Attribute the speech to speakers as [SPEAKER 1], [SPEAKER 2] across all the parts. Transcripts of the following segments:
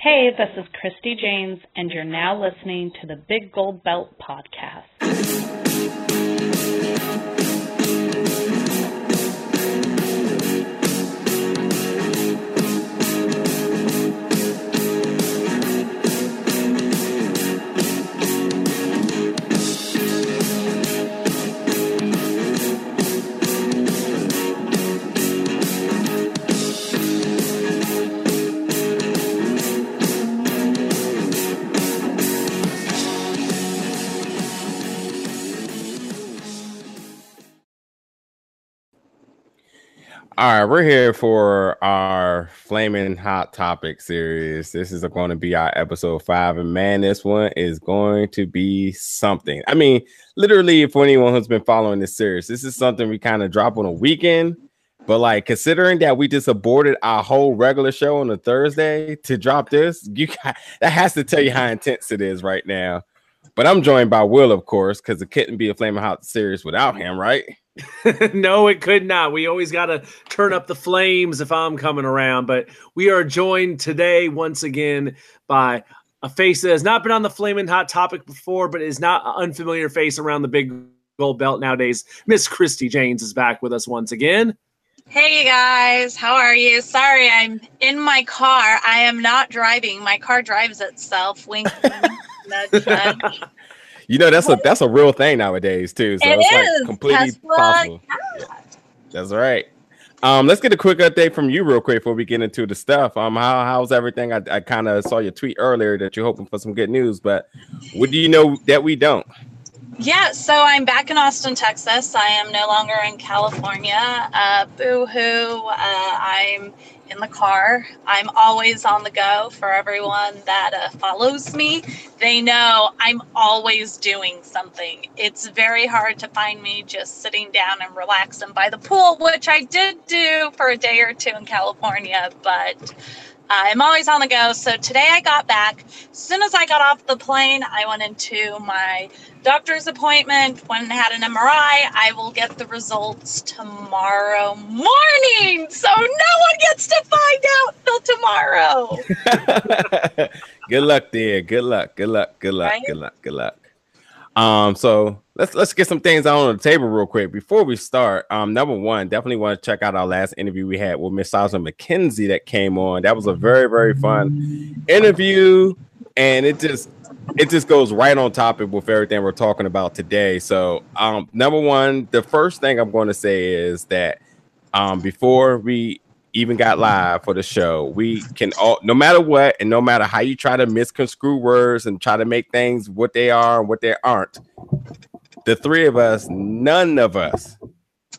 [SPEAKER 1] Hey, this is Christi Jaynes, and you're now listening to the Big Gold Belt Podcast.
[SPEAKER 2] All right, we're here for our flaming hot topic series. This is going to be our episode five, and man, this one is going to be something. I mean, literally, for anyone who's been following this series, this is something we kind of drop on a weekend. But like, considering that we just aborted our whole regular show on a Thursday to drop this, you got, that has to tell you how intense it is right now. But I'm joined by Will, of course, because it couldn't be a flaming hot series without him, right?
[SPEAKER 3] no, it could not. We always got to turn up the flames if I'm coming around. But we are joined today once again by a face that has not been on the flaming hot topic before, but is not an unfamiliar face around the big gold belt nowadays. Miss Christi Jaynes is back with us once again.
[SPEAKER 4] Hey guys, how are you? Sorry, I'm in my car. I am not driving. My car drives itself. Wink. nudge, nudge.
[SPEAKER 2] You know, that's a that's a real thing nowadays too. So
[SPEAKER 4] It
[SPEAKER 2] it's
[SPEAKER 4] is.
[SPEAKER 2] like completely possible. That's right. Um, let's get a quick update from you real quick before we get into the stuff. Um, how how's everything? I, I kind of saw your tweet earlier that you're hoping for some good news, but what do you know that we don't?
[SPEAKER 4] Yeah, so I'm back in Austin, Texas. I am no longer in California. Uh, boo hoo. Uh, I'm in the car. I'm always on the go for everyone that uh, follows me. They know I'm always doing something. It's very hard to find me just sitting down and relaxing by the pool, which I did do for a day or two in California, but. I'm always on the go. So today I got back. As soon as I got off the plane, I went into my doctor's appointment, went and had an MRI. I will get the results tomorrow morning. So no one gets to find out till tomorrow.
[SPEAKER 2] good luck there. Good luck. Good luck. Good luck.
[SPEAKER 4] Right?
[SPEAKER 2] Good luck. Good luck. Um, so let's let's get some things out on the table real quick before we start. Um, number one, definitely want to check out our last interview we had with Miss Sasha McKenzie that came on. That was a very very fun interview, and it just it just goes right on topic with everything we're talking about today. So, um, number one, the first thing I'm going to say is that um, before we even got live for the show, we can all, no matter what, and no matter how you try to misconstrue words and try to make things what they are and what they aren't, the three of us, none of us,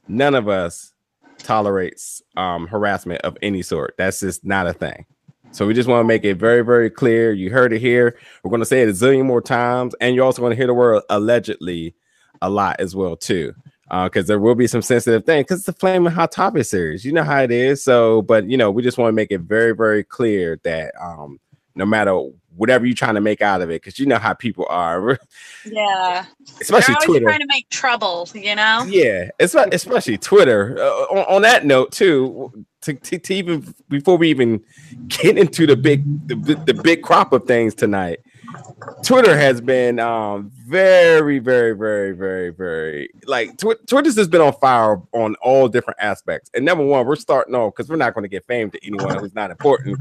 [SPEAKER 2] none of us tolerates um, harassment of any sort. That's just not a thing. So we just want to make it very, very clear. You heard it here. We're going to say it a zillion more times, and you're also going to hear the word allegedly a lot as well too, because there will be some sensitive things. Because it's the flaming hot topic series, you know how it is. So, but you know, we just want to make it very, very clear that um, no matter whatever you're trying to make out of it, because you know how people are,
[SPEAKER 4] Yeah.
[SPEAKER 2] especially Twitter.
[SPEAKER 4] trying to make trouble, you know?
[SPEAKER 2] Yeah, espe- especially Twitter. Uh, on, on that note, too, to, to, to even before we even get into the big the, the big crop of things tonight, Twitter has been um very, very, very, very, very like tw- Twitter's has been on fire on all different aspects. And number one, we're starting off because we're not going to get fame to anyone who's not important.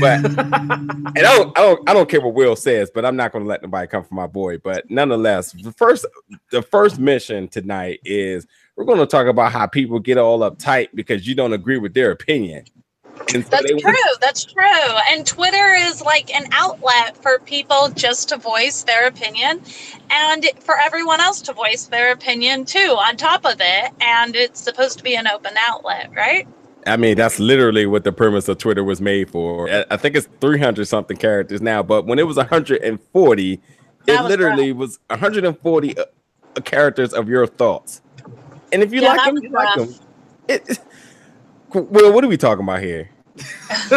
[SPEAKER 2] But and I don't, I don't, I don't care what Will says, but I'm not going to let nobody come for my boy. But nonetheless, the first, the first mission tonight is we're going to talk about how people get all uptight because you don't agree with their opinion. And so
[SPEAKER 4] That's
[SPEAKER 2] they-
[SPEAKER 4] true. That's true. And Twitter is like an outlet for people just to voice their opinion and for everyone else to voice their opinion too, on top of it. And it's supposed to be an open outlet, right?
[SPEAKER 2] I mean, that's literally what the premise of Twitter was made for. I- I think it's 300 something characters now, but when it was 140,
[SPEAKER 4] That
[SPEAKER 2] it
[SPEAKER 4] was
[SPEAKER 2] literally was 140 uh, characters of your thoughts. And if you
[SPEAKER 4] Yeah,
[SPEAKER 2] like them,
[SPEAKER 4] was
[SPEAKER 2] you like them. It, it- well, what are we talking about here?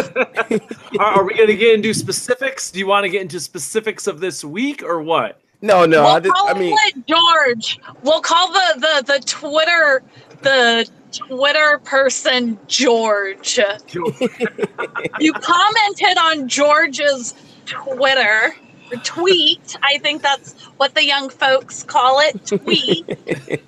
[SPEAKER 3] Are, are we going to get into specifics? Do you want to get into specifics of this week or what?
[SPEAKER 2] No, no,
[SPEAKER 4] we'll
[SPEAKER 2] I, did,
[SPEAKER 4] call
[SPEAKER 2] I mean,
[SPEAKER 4] it George. We'll call the, the, the Twitter, the Twitter person George. you commented on George's Twitter tweet. I think that's what the young folks call it. Tweet.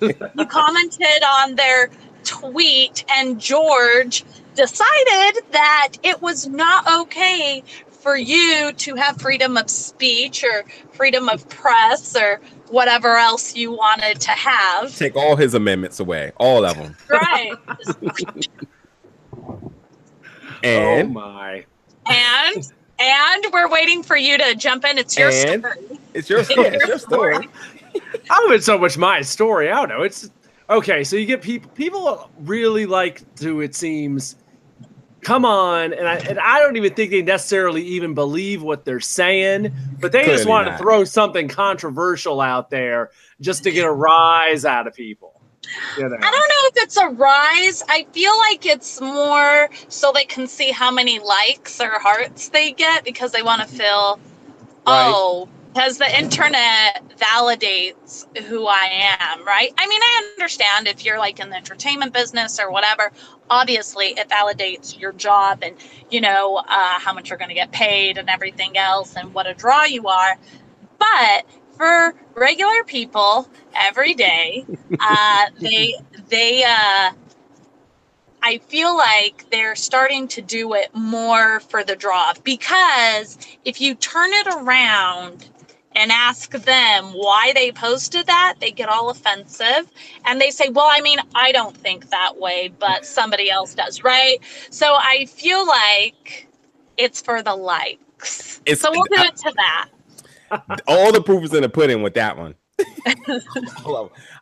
[SPEAKER 4] you commented on their tweet, and George decided that it was not okay for you to have freedom of speech or freedom of press or whatever else you wanted to have.
[SPEAKER 2] Take all his amendments away, all of them.
[SPEAKER 4] Right.
[SPEAKER 2] and
[SPEAKER 3] oh my.
[SPEAKER 4] And and we're waiting for you to jump in. It's your
[SPEAKER 2] And?
[SPEAKER 4] story.
[SPEAKER 2] it's your story. It's your story.
[SPEAKER 3] I don't it's so much my story. I don't know. It's okay. So you get people. People really like to. It seems. Come on, and I and I don't even think they necessarily even believe what they're saying, but they just want
[SPEAKER 2] not.
[SPEAKER 3] to throw something controversial out there just to get a rise out of people. You know?
[SPEAKER 4] I don't know if it's a rise. I feel like it's more so they can see how many likes or hearts they get because they want to feel,
[SPEAKER 2] Right.
[SPEAKER 4] oh, because the internet validates who I am, right? I mean, I understand if you're like in the entertainment business or whatever, obviously it validates your job and, you know, uh, how much you're going to get paid and everything else and what a draw you are. But for regular people every day, uh, they, they, uh, I feel like they're starting to do it more for the draw because if you turn it around and ask them why they posted that, they get all offensive and they say, Well, I mean, I don't think that way, but somebody else does, right? So I feel like it's for the likes.
[SPEAKER 2] It's-
[SPEAKER 4] so we'll do it to that.
[SPEAKER 2] all the proof is in the pudding with that one.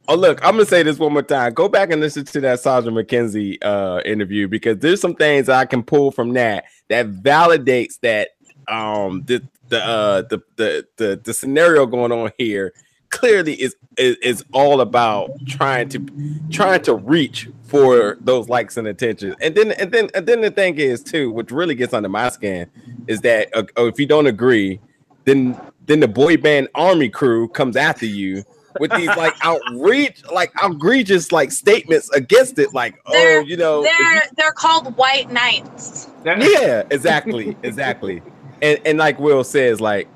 [SPEAKER 2] Oh, look, I'm gonna say this one more time. Go back and listen to that Sergeant McKenzie uh, interview because there's some things I can pull from that that validates that um the the uh the the the, the scenario going on here clearly is, is is all about trying to trying to reach for those likes and attention. And then and then and then the thing is too, which really gets under my skin, is that uh, oh, if you don't agree, then then the boy band army crew comes after you with these like outreach like outrageous like statements against it like oh
[SPEAKER 4] They're-
[SPEAKER 2] you know
[SPEAKER 4] They're they're called white knights.
[SPEAKER 2] yeah exactly exactly and and like will says like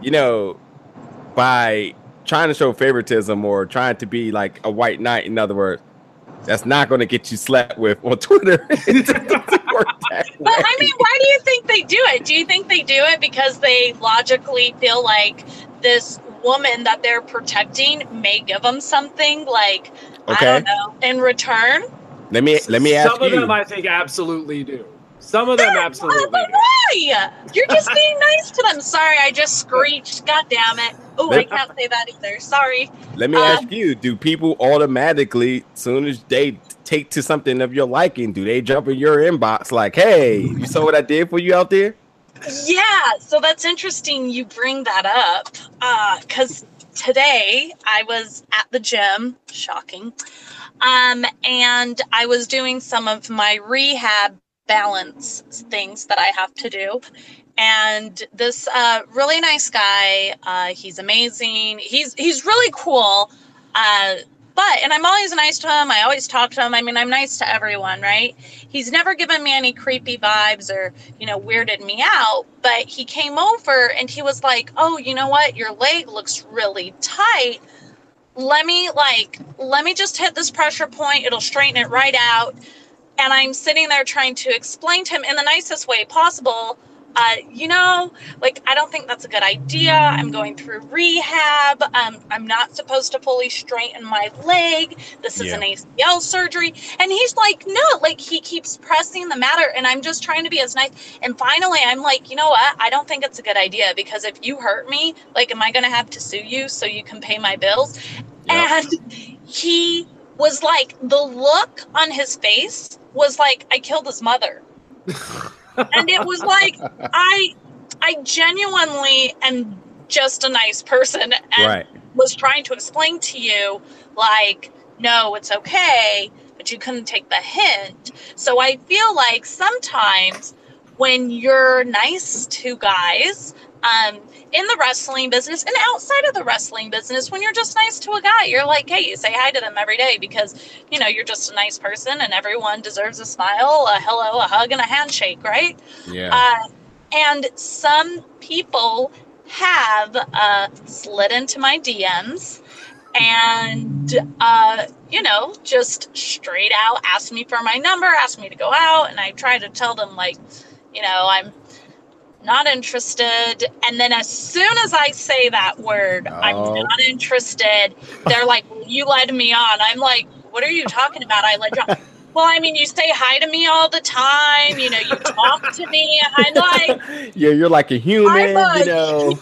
[SPEAKER 2] you know by trying to show favoritism or trying to be like a white knight in other words that's not going to get you slapped with on twitter It doesn't work that
[SPEAKER 4] But I mean, why do you think they do it? Do you think they do it because they logically feel like this woman that they're protecting may give them something like I don't know in return?
[SPEAKER 2] let me let me ask you
[SPEAKER 3] Some of
[SPEAKER 2] you
[SPEAKER 3] them I think absolutely do. Some of them absolutely
[SPEAKER 4] Uh, but why? You're just being nice to them. Sorry, I just screeched. God damn it. Oh, I can't say that either. Sorry.
[SPEAKER 2] Let me
[SPEAKER 4] Uh,
[SPEAKER 2] ask you: Do people automatically, soon as they take to something of your liking, do they jump in your inbox like, "Hey, you saw what I did for you out there"?
[SPEAKER 4] Yeah, so that's interesting you bring that up because today I was at the gym, shocking, um, and I was doing some of my rehab balance things that I have to do. And this uh, really nice guy, uh, he's amazing. He's he's really cool. Uh, but and I'm always nice to him. I always talk to him. I mean, I'm nice to everyone, right? He's never given me any creepy vibes or you know, weirded me out. But he came over and he was like, Oh, you know what? Your leg looks really tight. Let me, like, let me just hit this pressure point. It'll straighten it right out. And I'm sitting there trying to explain to him in the nicest way possible. Uh, you know, like I don't think that's a good idea. I'm going through rehab. Um, I'm not supposed to fully straighten my leg. This is
[SPEAKER 2] Yeah.
[SPEAKER 4] an ACL surgery. And he's like, no, like he keeps pressing the matter. And I'm just trying to be as nice. And finally, I'm like, you know what? I don't think it's a good idea because if you hurt me, like, am I going to have to sue you so you can pay my bills? And he was like, the look on his face was like, I killed his mother. and it was like, I, I genuinely am just a nice person and
[SPEAKER 2] Right.
[SPEAKER 4] was trying to explain to you, like, no, it's okay, but you couldn't take the hint. So I feel like sometimes when you're nice to guys um, in the wrestling business and outside of the wrestling business, when you're just nice to a guy, you're like, hey, you say hi to them every day because, you know, you're just a nice person and everyone deserves a smile, a hello, a hug, and a handshake, right?
[SPEAKER 2] Yeah.
[SPEAKER 4] Uh, and some people have uh, slid into my DMs and, uh, you know, just straight out asked me for my number, asked me to go out. And I try to tell them, like, you know, I'm not interested. And then as soon as I say that word, I'm
[SPEAKER 2] Oh.
[SPEAKER 4] not interested, they're like, you led me on. I'm like, what are you talking about? I led you on. Well, I mean, you say hi to me all the time. You know, you talk to me. I'm like,
[SPEAKER 2] yeah, you're like a human,
[SPEAKER 4] I'm a-
[SPEAKER 2] you know.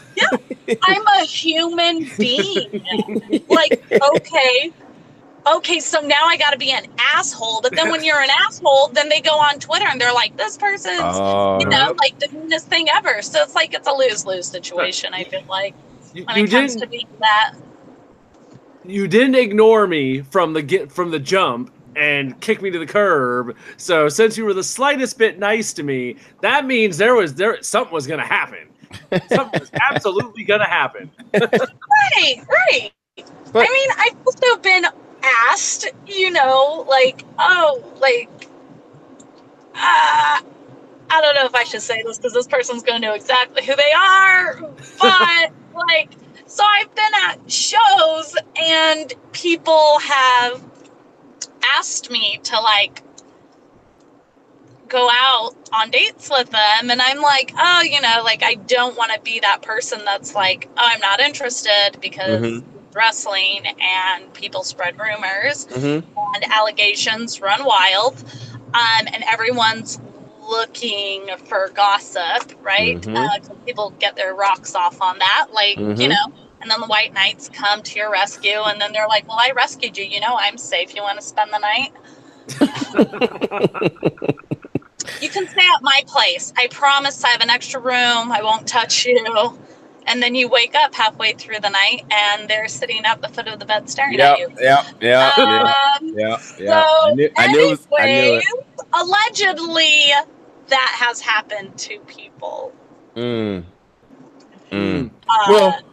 [SPEAKER 4] I'm a human being. like, okay. Okay, so now I got to be an asshole. But then when you're an asshole, then they go on Twitter and they're like, this person's,
[SPEAKER 2] Oh,
[SPEAKER 4] you know, like the meanest thing ever. So it's like it's a lose lose situation, I feel like,
[SPEAKER 3] You,
[SPEAKER 4] when
[SPEAKER 3] you
[SPEAKER 4] it comes
[SPEAKER 3] didn't
[SPEAKER 4] to being that.
[SPEAKER 3] you didn't ignore me from the get from the jump and kick me to the curb. So since you were the slightest bit nice to me, that means there was there something was gonna happen. something was absolutely gonna happen.
[SPEAKER 4] Right, right.
[SPEAKER 2] But-
[SPEAKER 4] I mean, I've also been asked, you know, like, oh, like, uh, I don't know if I should say this because this person's going to know exactly who they are, but like, so I've been at shows and people have asked me to like go out on dates with them and I'm like, oh, you know, like I don't want to be that person that's like, oh, I'm not interested because
[SPEAKER 2] Mhm.
[SPEAKER 4] Wrestling and people spread rumors
[SPEAKER 2] mhm.
[SPEAKER 4] and allegations run wild. Um, and everyone's looking for gossip, right?
[SPEAKER 2] Mhm.
[SPEAKER 4] Uh, people get their rocks off on that, like, you
[SPEAKER 2] Mhm.
[SPEAKER 4] know. And then the white knights come to your rescue, and then they're like, "Well, I rescued you. You know, I'm safe. You want to spend the night? You can stay at my place. I promise. I have an extra room. I won't touch you." And then you wake up halfway through the night, and they're sitting at the foot of the bed staring
[SPEAKER 2] Yeah,
[SPEAKER 4] at you.
[SPEAKER 2] yeah, yeah, yeah,
[SPEAKER 4] Um,
[SPEAKER 2] yeah, yeah. I
[SPEAKER 4] so
[SPEAKER 2] knew, I knew, it was, I knew it.
[SPEAKER 4] allegedly, that has happened to people.
[SPEAKER 2] Mm. Mm.
[SPEAKER 4] Uh,
[SPEAKER 2] Well,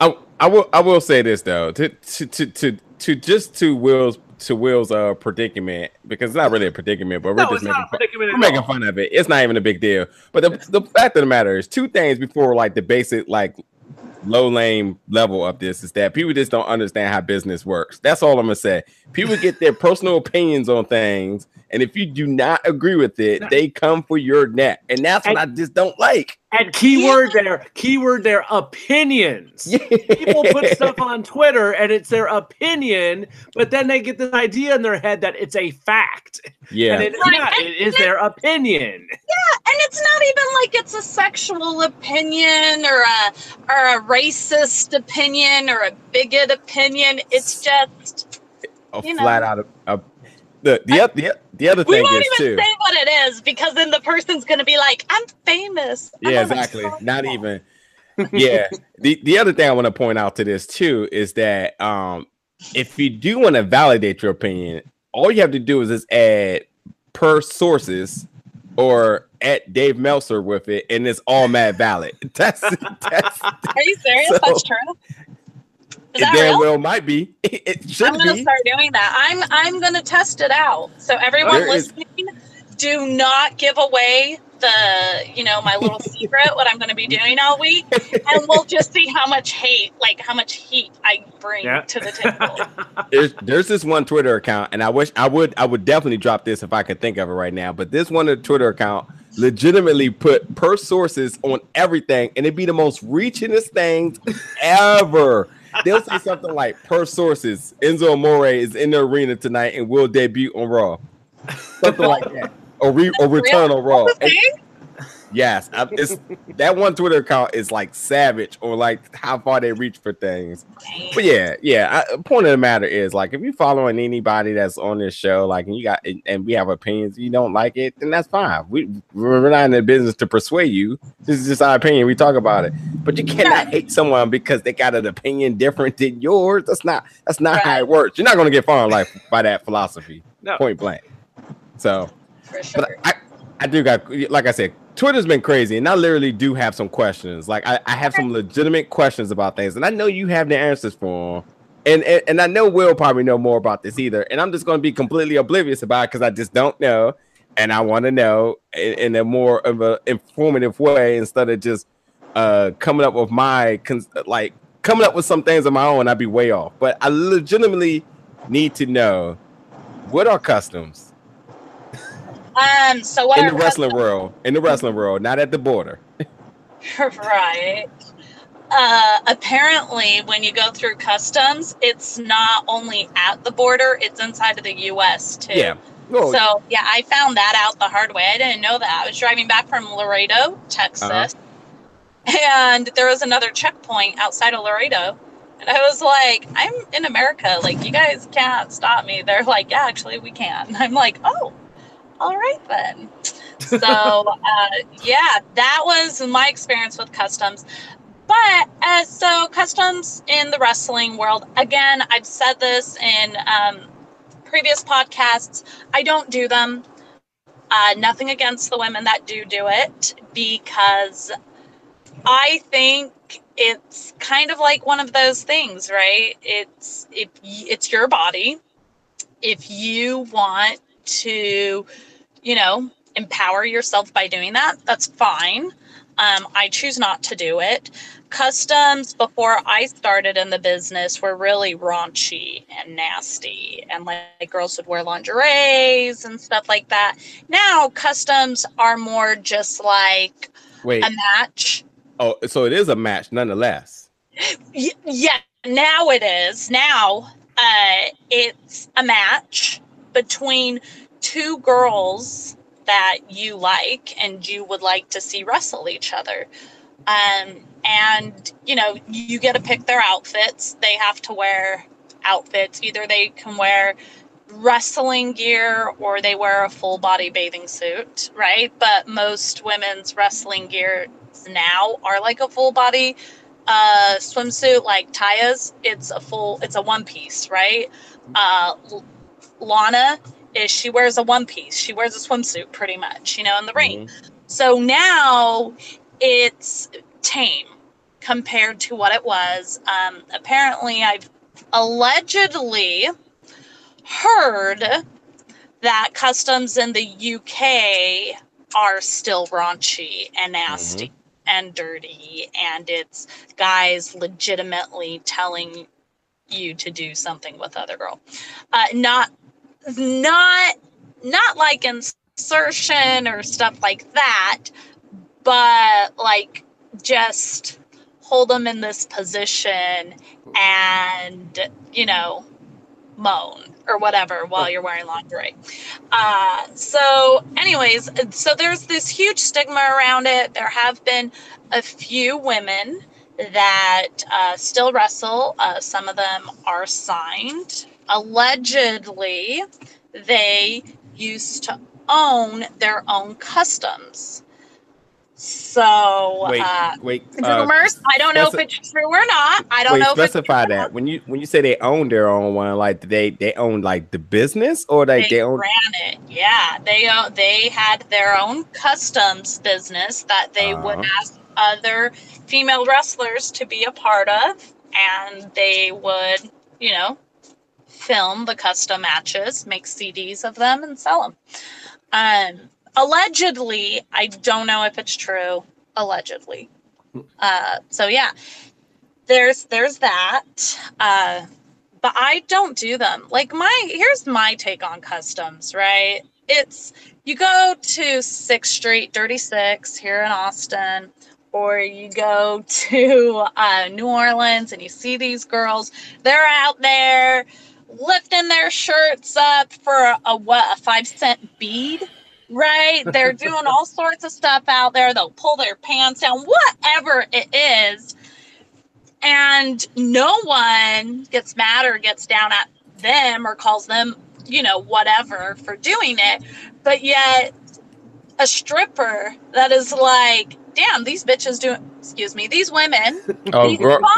[SPEAKER 2] I, I will I will say this though to to to to, to just to Will's to Will's uh predicament because it's not really a predicament but we're
[SPEAKER 3] No,
[SPEAKER 2] just making fun, we're making fun of it. It's not even a big deal. But the the fact of the matter is two things before like the basic like low lane level of this is that people just don't understand how business works. That's all I'm gonna say. People get their personal opinions on things, and if you do not agree with it, they come for your neck, and that's what I just don't like.
[SPEAKER 3] And keyword there, keyword there, opinions. People put stuff on Twitter and it's their opinion, but then they get this idea in their head that it's a fact.
[SPEAKER 2] Yeah,
[SPEAKER 3] And it's
[SPEAKER 4] Right.
[SPEAKER 3] not, it is their opinion. Yeah.
[SPEAKER 4] And it's not even like it's a sexual opinion or a or a racist opinion or a bigot opinion. It's just
[SPEAKER 2] a
[SPEAKER 4] you know.
[SPEAKER 2] flat out of, of the the, oth- the, the other
[SPEAKER 4] we won't
[SPEAKER 2] is
[SPEAKER 4] even
[SPEAKER 2] too.
[SPEAKER 4] say what it is because then the person's gonna be like, "I'm famous." I'm
[SPEAKER 2] Yeah, exactly.
[SPEAKER 4] star."
[SPEAKER 2] Not even. Yeah. the the other thing I want to point out to this too is that um if you do want to validate your opinion, all you have to do is just add per sources or at Dave Meltzer with it, and it's all mad valid. That's that's
[SPEAKER 4] Are you serious?
[SPEAKER 2] So-
[SPEAKER 4] That's true. Is
[SPEAKER 2] it
[SPEAKER 4] that
[SPEAKER 2] damn
[SPEAKER 4] real?
[SPEAKER 2] well might be. It should
[SPEAKER 4] I'm gonna
[SPEAKER 2] be.
[SPEAKER 4] start doing that. I'm I'm gonna test it out. So everyone
[SPEAKER 2] There is-
[SPEAKER 4] listening, do not give away the you know my little secret what I'm gonna be doing all week, and we'll just see how much hate, like how much heat I bring
[SPEAKER 3] Yeah.
[SPEAKER 4] to the table.
[SPEAKER 2] there's there's this one Twitter account, and I wish I would I would definitely drop this if I could think of it right now. But this one Twitter account legitimately put per sources on everything, and it'd be the most reachingest things ever. They'll say something like per sources, Enzo Amore is in the arena tonight and will debut on Raw. Something like that. Or re or return on Raw.
[SPEAKER 4] Thing?
[SPEAKER 2] Yes, I- it's that one Twitter account is like savage or like how far they reach for things. But yeah, yeah. I, point of the matter is like if you're following anybody that's on this show, like and you got and- and we have opinions, you don't like it, then that's fine. We we're not in the business to persuade you. This is just our opinion. We talk about it. But you cannot hate someone because they got an opinion different than yours. That's not that's not how it works. You're not gonna get far in life by that philosophy.
[SPEAKER 3] No.
[SPEAKER 2] Point blank. So
[SPEAKER 4] For sure.
[SPEAKER 2] but I, I do got, like I said, Twitter's been crazy, and I literally do have some questions. Like I, I have some legitimate questions about things, and I know you have the answers for them. And, and, and I know Will probably know more about this either. And I'm just going to be completely oblivious about it because I just don't know, and I want to know in, in, a more of an informative way instead of just uh coming up with my cons- like coming up with some things of my own. I'd be way off. But I legitimately need to know what are customs
[SPEAKER 4] um, so what
[SPEAKER 2] in the wrestling world, in the wrestling world, not at the border.
[SPEAKER 4] right. Uh, apparently, when you go through customs, it's not only at the border; it's inside of the U.S. too.
[SPEAKER 2] Yeah.
[SPEAKER 4] Oh. So yeah, I found that out the hard way. I didn't know that. I was driving back from Laredo, Texas, uh-huh. and there was another checkpoint outside of Laredo. And I was like, I'm in America. Like, you guys can't stop me. They're like, yeah, actually, we can. I'm like, oh, all right then. So uh, yeah, that was my experience with customs. But uh, so customs in the wrestling world, again, I've said this in um, previous podcasts. I don't do them. Uh, nothing against the women that do do it because I think it's kind of like one of those things, right? It's if it's your body. If you want to you know, empower yourself by doing that, that's fine. Um, I choose not to do it. Customs before I started in the business were really raunchy and nasty, and like, like girls would wear lingeries and stuff like that. Now customs are more just like
[SPEAKER 2] Wait.
[SPEAKER 4] a match.
[SPEAKER 2] Oh, so it is a match nonetheless.
[SPEAKER 4] Y- yeah, now it is. Now uh, it's a match between two girls that you like and you would like to see wrestle each other. Um, and you know, you get to pick their outfits. They have to wear outfits. Either they can wear wrestling gear or they wear a full body bathing suit, right? But most women's wrestling gear now are like a full body uh, swimsuit, like Taya's. It's a full, it's a one piece, right? Uh, Lana is she wears a one piece. She wears a swimsuit pretty much, you know, in the ring. Mm-hmm. So now it's tame compared to what it was. Um, apparently, I've allegedly heard that customs in the UK are still raunchy and nasty mm-hmm. and dirty, and it's guys legitimately telling you to do something with other girl. Uh, not not not like insertion or stuff like that, but like just hold them in this position and you know moan or whatever while you're wearing lingerie. Uh, so, anyways, so there's this huge stigma around it. There have been a few women that uh, still wrestle. Uh, some of them are signed allegedly they used to own their own customs. So
[SPEAKER 2] wait, uh, wait,
[SPEAKER 4] uh. I don't know if it's true or not. I don't
[SPEAKER 2] wait,
[SPEAKER 4] know.
[SPEAKER 2] Specify that when you when you say they own their own one, like they they own like the business or they they, they own
[SPEAKER 4] ran it. Yeah, they uh, they had their own customs business that they uh-huh. would ask other female wrestlers to be a part of, and they would you know film the custom matches, make CDs of them, and sell them. Um, allegedly, I don't know if it's true. Allegedly, uh, so yeah, there's there's that. Uh, but I don't do them. Like my here's my take on customs. Right, it's you go to Sixth Street, Dirty Six here in Austin or you go to uh, New Orleans and you see these girls, they're out there lifting their shirts up for a, a what a five cent bead right? They're doing all sorts of stuff out there. They'll pull their pants down whatever it is. And no one gets mad or gets down at them or calls them you know whatever for doing it. But yet a stripper that is like damn these bitches doing excuse me these women
[SPEAKER 2] oh these girl, girl,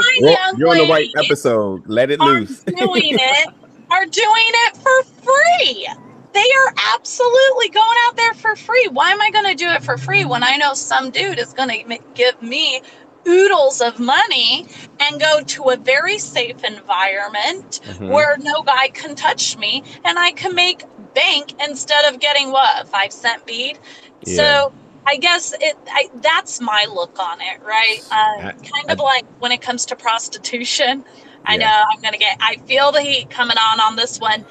[SPEAKER 2] you're on the right episode. Let it loose.
[SPEAKER 4] doing it are doing it for free. they are absolutely going out there for free. Why am I going to do it for free when I know some dude is going to give me oodles of money and go to a very safe environment
[SPEAKER 2] Mhm.
[SPEAKER 4] where no guy can touch me and I can make bank instead of getting what a five cent bead.
[SPEAKER 2] Yeah.
[SPEAKER 4] So I guess it I, that's my look on it, right? Uh,
[SPEAKER 2] I-
[SPEAKER 4] kind
[SPEAKER 2] I-
[SPEAKER 4] of like when it comes to prostitution. I
[SPEAKER 2] Yeah.
[SPEAKER 4] know I'm gonna get. I feel the heat coming on on this one.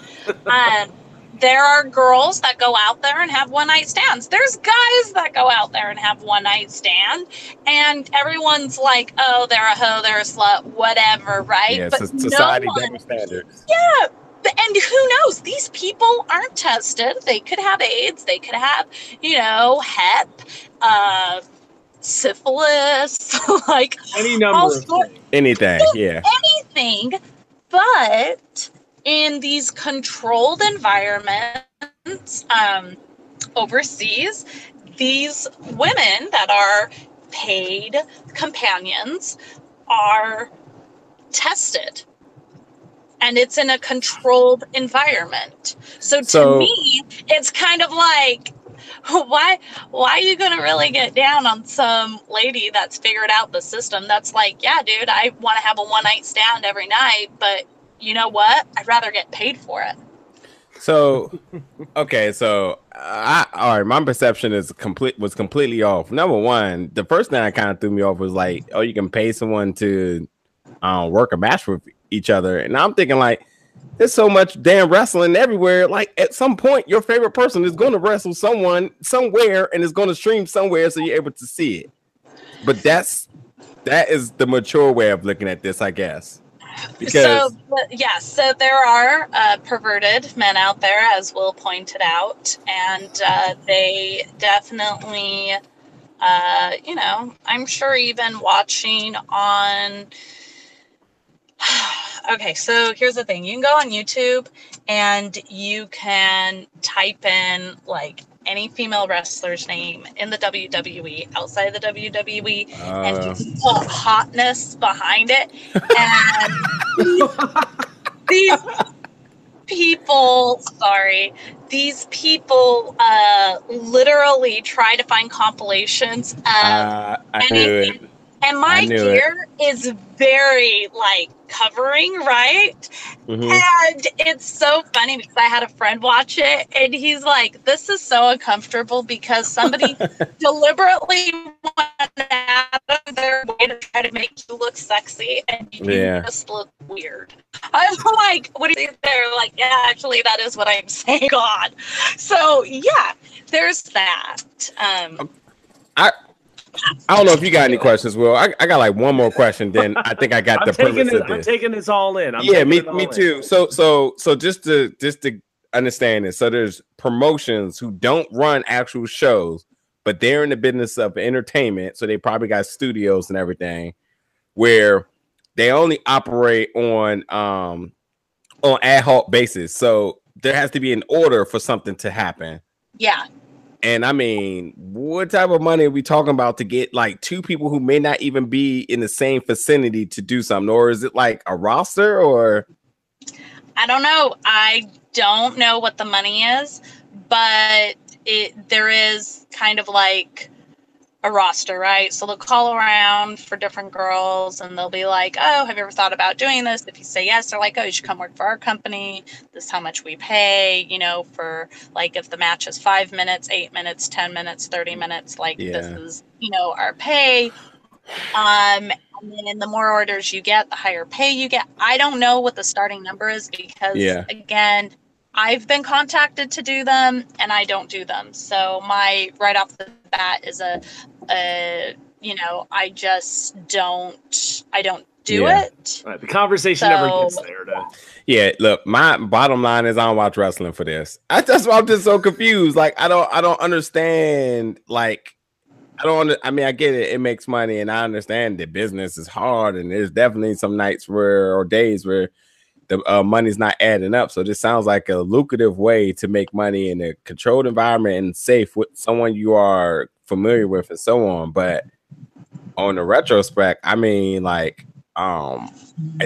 [SPEAKER 4] Um, there are girls that go out there and have one night stands. There's guys that go out there and have one night stand, and everyone's like, "Oh, they're a hoe, they're a slut, whatever," right?
[SPEAKER 2] Yeah,
[SPEAKER 4] but
[SPEAKER 2] society
[SPEAKER 4] no one,
[SPEAKER 2] double standards.
[SPEAKER 4] yeah. And who knows? These people aren't tested. They could have AIDS. They could have, you know, Hep, uh, syphilis, like
[SPEAKER 3] Any number
[SPEAKER 4] all
[SPEAKER 3] of
[SPEAKER 4] sort-
[SPEAKER 3] things.
[SPEAKER 2] Anything, yeah.
[SPEAKER 4] anything. But in these controlled environments, um, overseas, these women that are paid companions are tested and it's in a controlled environment. So to
[SPEAKER 2] So-
[SPEAKER 4] me, it's kind of like why why are you gonna really get down on some lady that's figured out the system that's like, yeah, dude, I want to have a one night stand every night, but you know what? I'd rather get paid for it.
[SPEAKER 2] So, okay, so I all right. My perception is complete was completely off. Number one, the first thing that kind of threw me off was like, oh, you can pay someone to um, work a match with each other, and I'm thinking like, there's so much damn wrestling everywhere. Like at some point, your favorite person is going to wrestle someone somewhere, and is going to stream somewhere, so you're able to see it. But that's that is the mature way of looking at this, I guess. Because
[SPEAKER 4] so but yes, so there are uh, perverted men out there, as Will pointed out, and uh, they definitely, uh, you know, I'm sure even watching on. okay, so here's the thing: you can go on YouTube and you can type in like any female wrestler's name in the WWE outside of the WWE and
[SPEAKER 2] uh,
[SPEAKER 4] just put hotness behind it. And these people, sorry, these people uh, literally try to find compilations of,
[SPEAKER 2] uh, I knew it.
[SPEAKER 4] anything. And my
[SPEAKER 2] knew it.
[SPEAKER 4] gear is very like covering, right?
[SPEAKER 2] Mhm.
[SPEAKER 4] And it's so funny because I had a friend watch it and he's like, This is so uncomfortable because somebody deliberately went out of their way to try to make you look sexy and you
[SPEAKER 2] Yeah.
[SPEAKER 4] just look weird. I'm like, What do you think? They're like, Yeah, actually, that is what I'm saying. God. So, yeah, there's that. Um,
[SPEAKER 2] I don't know if you got any questions, Will. I, I got like one more question. Then I think I got
[SPEAKER 3] I'm
[SPEAKER 2] the
[SPEAKER 3] taking
[SPEAKER 2] premise
[SPEAKER 3] it.
[SPEAKER 2] of
[SPEAKER 3] I'm
[SPEAKER 2] this.
[SPEAKER 3] taking this all in. I'm
[SPEAKER 2] yeah,
[SPEAKER 3] taking
[SPEAKER 2] me
[SPEAKER 3] it
[SPEAKER 2] me
[SPEAKER 3] in.
[SPEAKER 2] too. So so so just to just to understand it. So there's promotions who don't run actual shows, but they're in the business of entertainment. So they probably got studios and everything where they only operate on um on ad hoc basis. So there has to be an order for something to happen.
[SPEAKER 4] yeah.
[SPEAKER 2] And I mean, what type of money are we talking about to get like two people who may not even be in the same vicinity to do something? Or is it like a roster or
[SPEAKER 4] I don't know. I don't know what the money is, but it there is kind of like a roster, right? So they'll call around for different girls and they'll be like, Oh, have you ever thought about doing this? If you say yes, they're like, Oh, you should come work for our company. This is how much we pay, you know, for like if the match is five minutes, eight minutes, ten minutes, thirty minutes, like this is, you know, our pay. Um and then the more orders you get, the higher pay you get. I don't know what the starting number is because,
[SPEAKER 2] Yeah.
[SPEAKER 4] again, I've been contacted to do them and I don't do them. So my right off the bat is a, a you know, I just don't, I don't do
[SPEAKER 2] Yeah.
[SPEAKER 4] it.
[SPEAKER 3] Right, the conversation never
[SPEAKER 4] So-
[SPEAKER 3] gets there. To,
[SPEAKER 2] Yeah, look, my bottom line is I don't watch wrestling for this. I, that's why I'm just so confused. Like, I don't, I don't understand. Like, I don't. Under, I mean, I get it; it makes money, and I understand that business is hard, and there's definitely some nights where or days where the uh, money's not adding up. So this sounds like a lucrative way to make money in a controlled environment and safe with someone you are familiar with, and so on. But on the retrospect, I mean, like, um,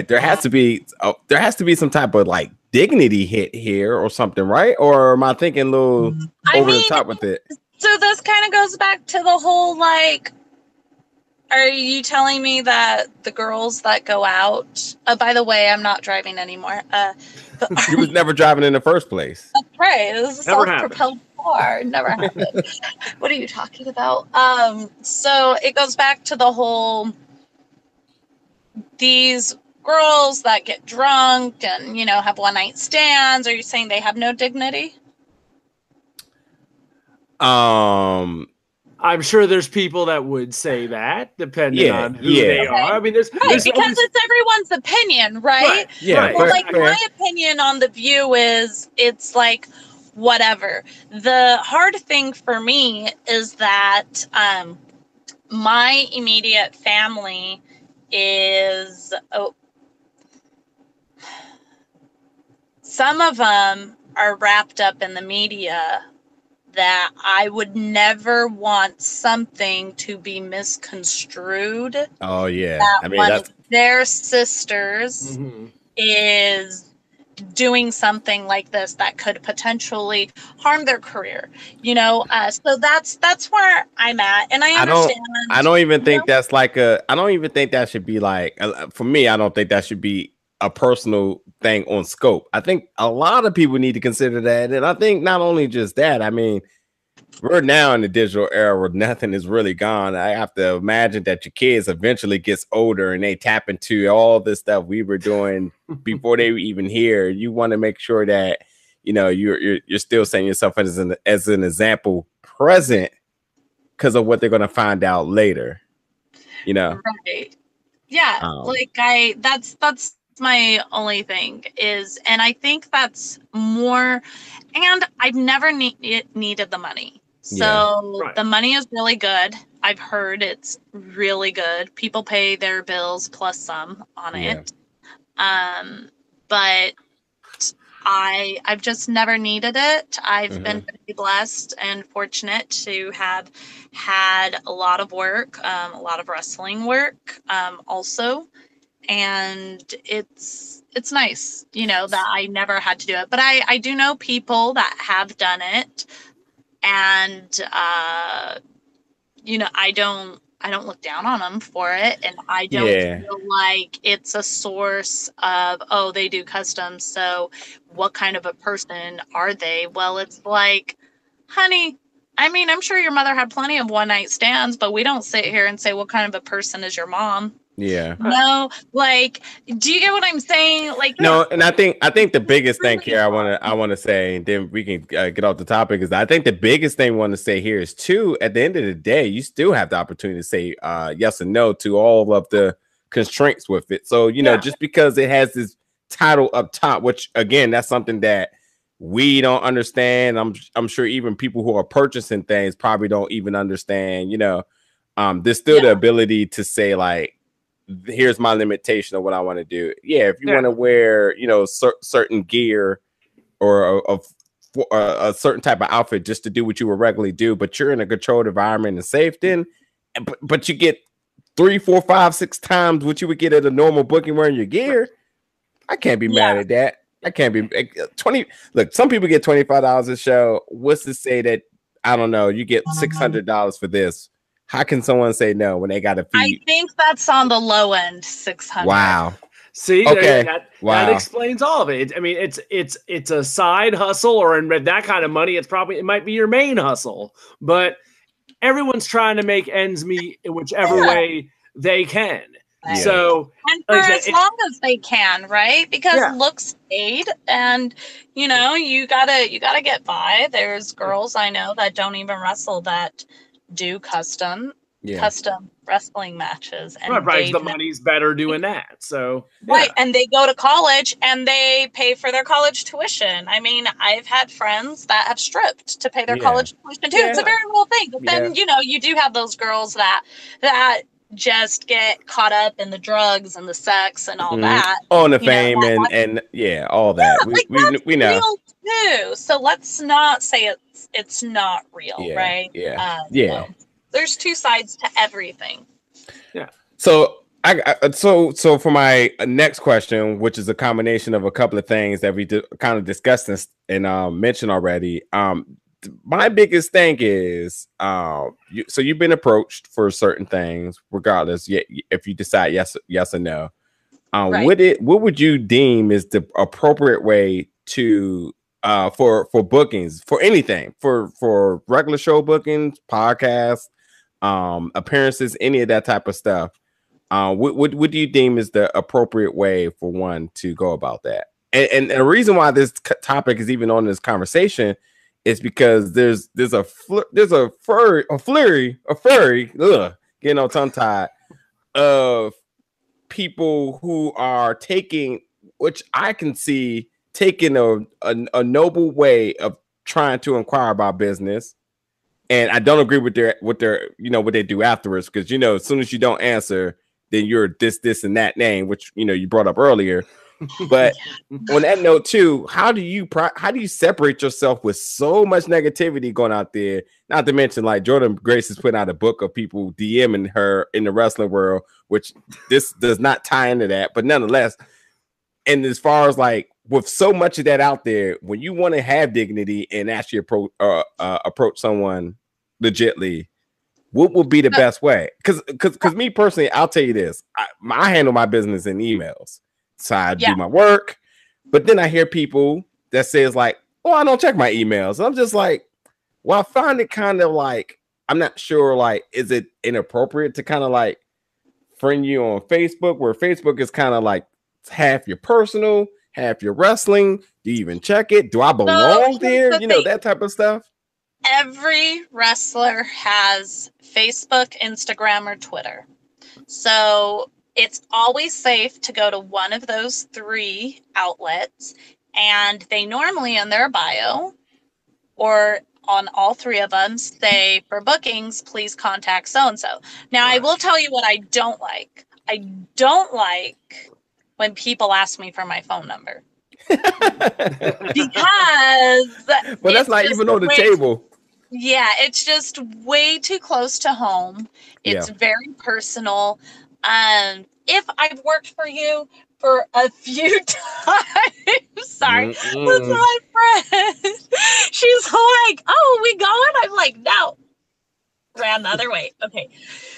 [SPEAKER 2] there has to be uh, there has to be some type of like dignity hit here or something, right? Or am I thinking a little
[SPEAKER 4] I
[SPEAKER 2] over
[SPEAKER 4] mean,
[SPEAKER 2] the top with it?
[SPEAKER 4] so this kind of goes back to the whole like are you telling me that the girls that go out uh, by the way i'm not driving anymore uh but
[SPEAKER 2] You was never driving in the first place.
[SPEAKER 4] that's right. This is a
[SPEAKER 3] Never
[SPEAKER 4] self-propelled car. Never happened. What are you talking about? Um so it goes back to the whole these girls that get drunk and you know have one night stands. Are you saying they have no dignity?
[SPEAKER 2] Um,
[SPEAKER 3] I'm sure there's people that would say that, depending
[SPEAKER 2] Yeah,
[SPEAKER 3] on who
[SPEAKER 2] yeah.
[SPEAKER 3] they are. I mean, there's,
[SPEAKER 4] right
[SPEAKER 3] there's
[SPEAKER 4] because
[SPEAKER 3] always-
[SPEAKER 4] it's everyone's opinion right,
[SPEAKER 3] Right,
[SPEAKER 2] yeah,
[SPEAKER 3] right.
[SPEAKER 4] well like
[SPEAKER 2] fair.
[SPEAKER 4] my opinion on the view is it's like whatever the hard thing for me is that um my immediate family is oh, some of them are wrapped up in the media that I would never want something to be misconstrued
[SPEAKER 2] oh yeah.
[SPEAKER 4] that
[SPEAKER 2] I mean,
[SPEAKER 4] one
[SPEAKER 2] that's
[SPEAKER 4] of their sisters
[SPEAKER 3] Mhm.
[SPEAKER 4] is doing something like this that could potentially harm their career you know uh, so that's that's where i'm at and i
[SPEAKER 2] I don't-
[SPEAKER 4] understand
[SPEAKER 2] I don't even think
[SPEAKER 4] know?
[SPEAKER 2] that's like a. I don't even think that should be like. uh, For me, I don't think that should be a personal thing on scope. I think a lot of people need to consider that, and I think not only just that. I mean, we're now in the digital era where nothing is really gone. I have to imagine that your kids eventually gets older and they tap into all this stuff we were doing before they were even here. You want to make sure that you know you're you're, you're still setting yourself as an as an example present because of what they're going to find out later. You know,
[SPEAKER 4] right yeah
[SPEAKER 2] Um,
[SPEAKER 4] like i that's that's my only thing is and i think that's more and i've never need, needed the money. So
[SPEAKER 3] Right.
[SPEAKER 4] the money is really good. I've heard it's really good. People pay their bills plus some on
[SPEAKER 2] Yeah.
[SPEAKER 4] it. Um but i i've just never needed it. I've been very blessed and fortunate to have had a lot of work um, a lot of wrestling work um, also and it's it's nice you know that i never had to do it. But i i do know people that have done it and uh you know i don't i don't look down on them for it. And i don't
[SPEAKER 2] Yeah.
[SPEAKER 4] feel like it's a source of oh they do customs so what kind of a person are they? Well it's like honey i mean i'm sure your mother had plenty of one night stands but we don't sit here and say what kind of a person is your mom
[SPEAKER 2] yeah.
[SPEAKER 4] no like do you get what i'm saying like
[SPEAKER 2] No, and I think I think the biggest thing here I want to I want to say, and then we can uh, get off the topic is I think the biggest thing we want to say here is too. At the end of the day, you still have the opportunity to say uh, yes and no to all of the constraints with it. So you know,
[SPEAKER 3] Yeah.
[SPEAKER 2] just because it has this title up top, which again, that's something that we don't understand. I'm I'm sure even people who are purchasing things probably don't even understand. You know, um, there's still the ability to say like here's my limitation of what I want to do. Yeah, if you
[SPEAKER 3] Yeah.
[SPEAKER 2] want to wear, you know, cer- certain gear or a, a, a, a certain type of outfit just to do what you would regularly do, but you're in a controlled environment and safe, then, but, but you get three, four, five, six times what you would get at a normal booking wearing your gear. I can't be mad at that. I can't be eh, 20. Look, some people get $25 a show. What's to say that, I don't know, you get $600 for this? How can someone say no when they got to
[SPEAKER 4] i think that's on the low end 600
[SPEAKER 2] Wow.
[SPEAKER 3] See,
[SPEAKER 2] Okay.
[SPEAKER 3] that,
[SPEAKER 2] Wow.
[SPEAKER 3] that explains all of it. I mean, it's it's it's a side hustle, or in that kind of money, it's probably it might be your main hustle. But everyone's trying to make ends meet in whichever
[SPEAKER 4] Yeah.
[SPEAKER 3] way they can.
[SPEAKER 4] Right.
[SPEAKER 3] So
[SPEAKER 4] and for
[SPEAKER 3] Like
[SPEAKER 4] as
[SPEAKER 3] it-
[SPEAKER 4] long as they can right because
[SPEAKER 3] Yeah.
[SPEAKER 4] looks fade and you know you gotta you gotta get by there's girls i know that don't even wrestle that do custom
[SPEAKER 2] Yeah.
[SPEAKER 4] custom wrestling matches and
[SPEAKER 3] right, right,
[SPEAKER 4] they've
[SPEAKER 3] the
[SPEAKER 4] ne-
[SPEAKER 3] money's better doing that. So
[SPEAKER 4] right and they go to college and they pay for their college tuition i mean i've had friends that have stripped to pay their
[SPEAKER 2] Yeah.
[SPEAKER 4] college tuition too it's a very real thing but then you know you do have those girls that that just get caught up in the drugs and the sex and all
[SPEAKER 2] Mhm.
[SPEAKER 4] that
[SPEAKER 2] on the
[SPEAKER 4] you
[SPEAKER 2] fame
[SPEAKER 4] that-
[SPEAKER 2] and and yeah, all that. we,
[SPEAKER 4] like,
[SPEAKER 2] we we know.
[SPEAKER 4] Real too so let's not say it's it's not real
[SPEAKER 2] Yeah,
[SPEAKER 4] right
[SPEAKER 2] yeah,
[SPEAKER 4] Uh,
[SPEAKER 2] yeah.
[SPEAKER 4] so there's two sides to everything Yeah.
[SPEAKER 2] So I, I, so so for my next question, which is a combination of a couple of things that we kind of discussed and, and um, mentioned already. Um, my biggest thing is, um, you, so you've been approached for certain things, regardless. If you decide yes, yes or no, um, right. would it? What would you deem is the appropriate way to uh, for for bookings for anything for for regular show bookings, podcasts, um, appearances, any of that type of stuff? Uh, what, what, what do you deem is the appropriate way for one to go about that? And, and, the reason why this topic is even on this conversation is because there's there's a fl- there's a furry a flurry a furry ugh, getting all tongue tied of people who are taking which I can see taking a, a, a noble way of trying to inquire about business and I don't agree with their with their you know what they do afterwards because you know as soon as you don't answer then you're this, this, and that name, which you know you brought up earlier. But on that note, too, how do you how do you separate yourself with so much negativity going out there? Not to mention, like Jordynne Grace is putting out a book of people DMing her in the wrestling world, which this does not tie into that, but nonetheless. And as far as like with so much of that out there, when you want to have dignity and actually approach uh, uh, approach someone legitly, what would be the uh, best way? Because because because me personally, I'll tell you this: I, I handle my business in emails, so I yeah. do my work. But then I hear people that says like, "Oh, I don't check my emails." And I'm just like, well, I find it kind of like I'm not sure. Like, is it inappropriate to kind of like friend you on Facebook, where Facebook is kind of like half your personal, half your wrestling? Do you even check it? Do I belong no, there? You know that type of stuff
[SPEAKER 4] every wrestler has Facebook, Instagram, or Twitter. So it's always safe to go to one of those three outlets. And they normally in their bio or on all three of them say for bookings, please contact so and so. Now, I will tell you what I don't like. I don't like when people ask me for my phone number. because
[SPEAKER 2] well that's not even on the table
[SPEAKER 4] yeah, it's just way too close to home. It's yeah. very personal. Um, if I've worked for you for a few times, sorry, mm with my friend, she's like, "Oh, we going?" I'm like, "No." Ran the other way. Okay,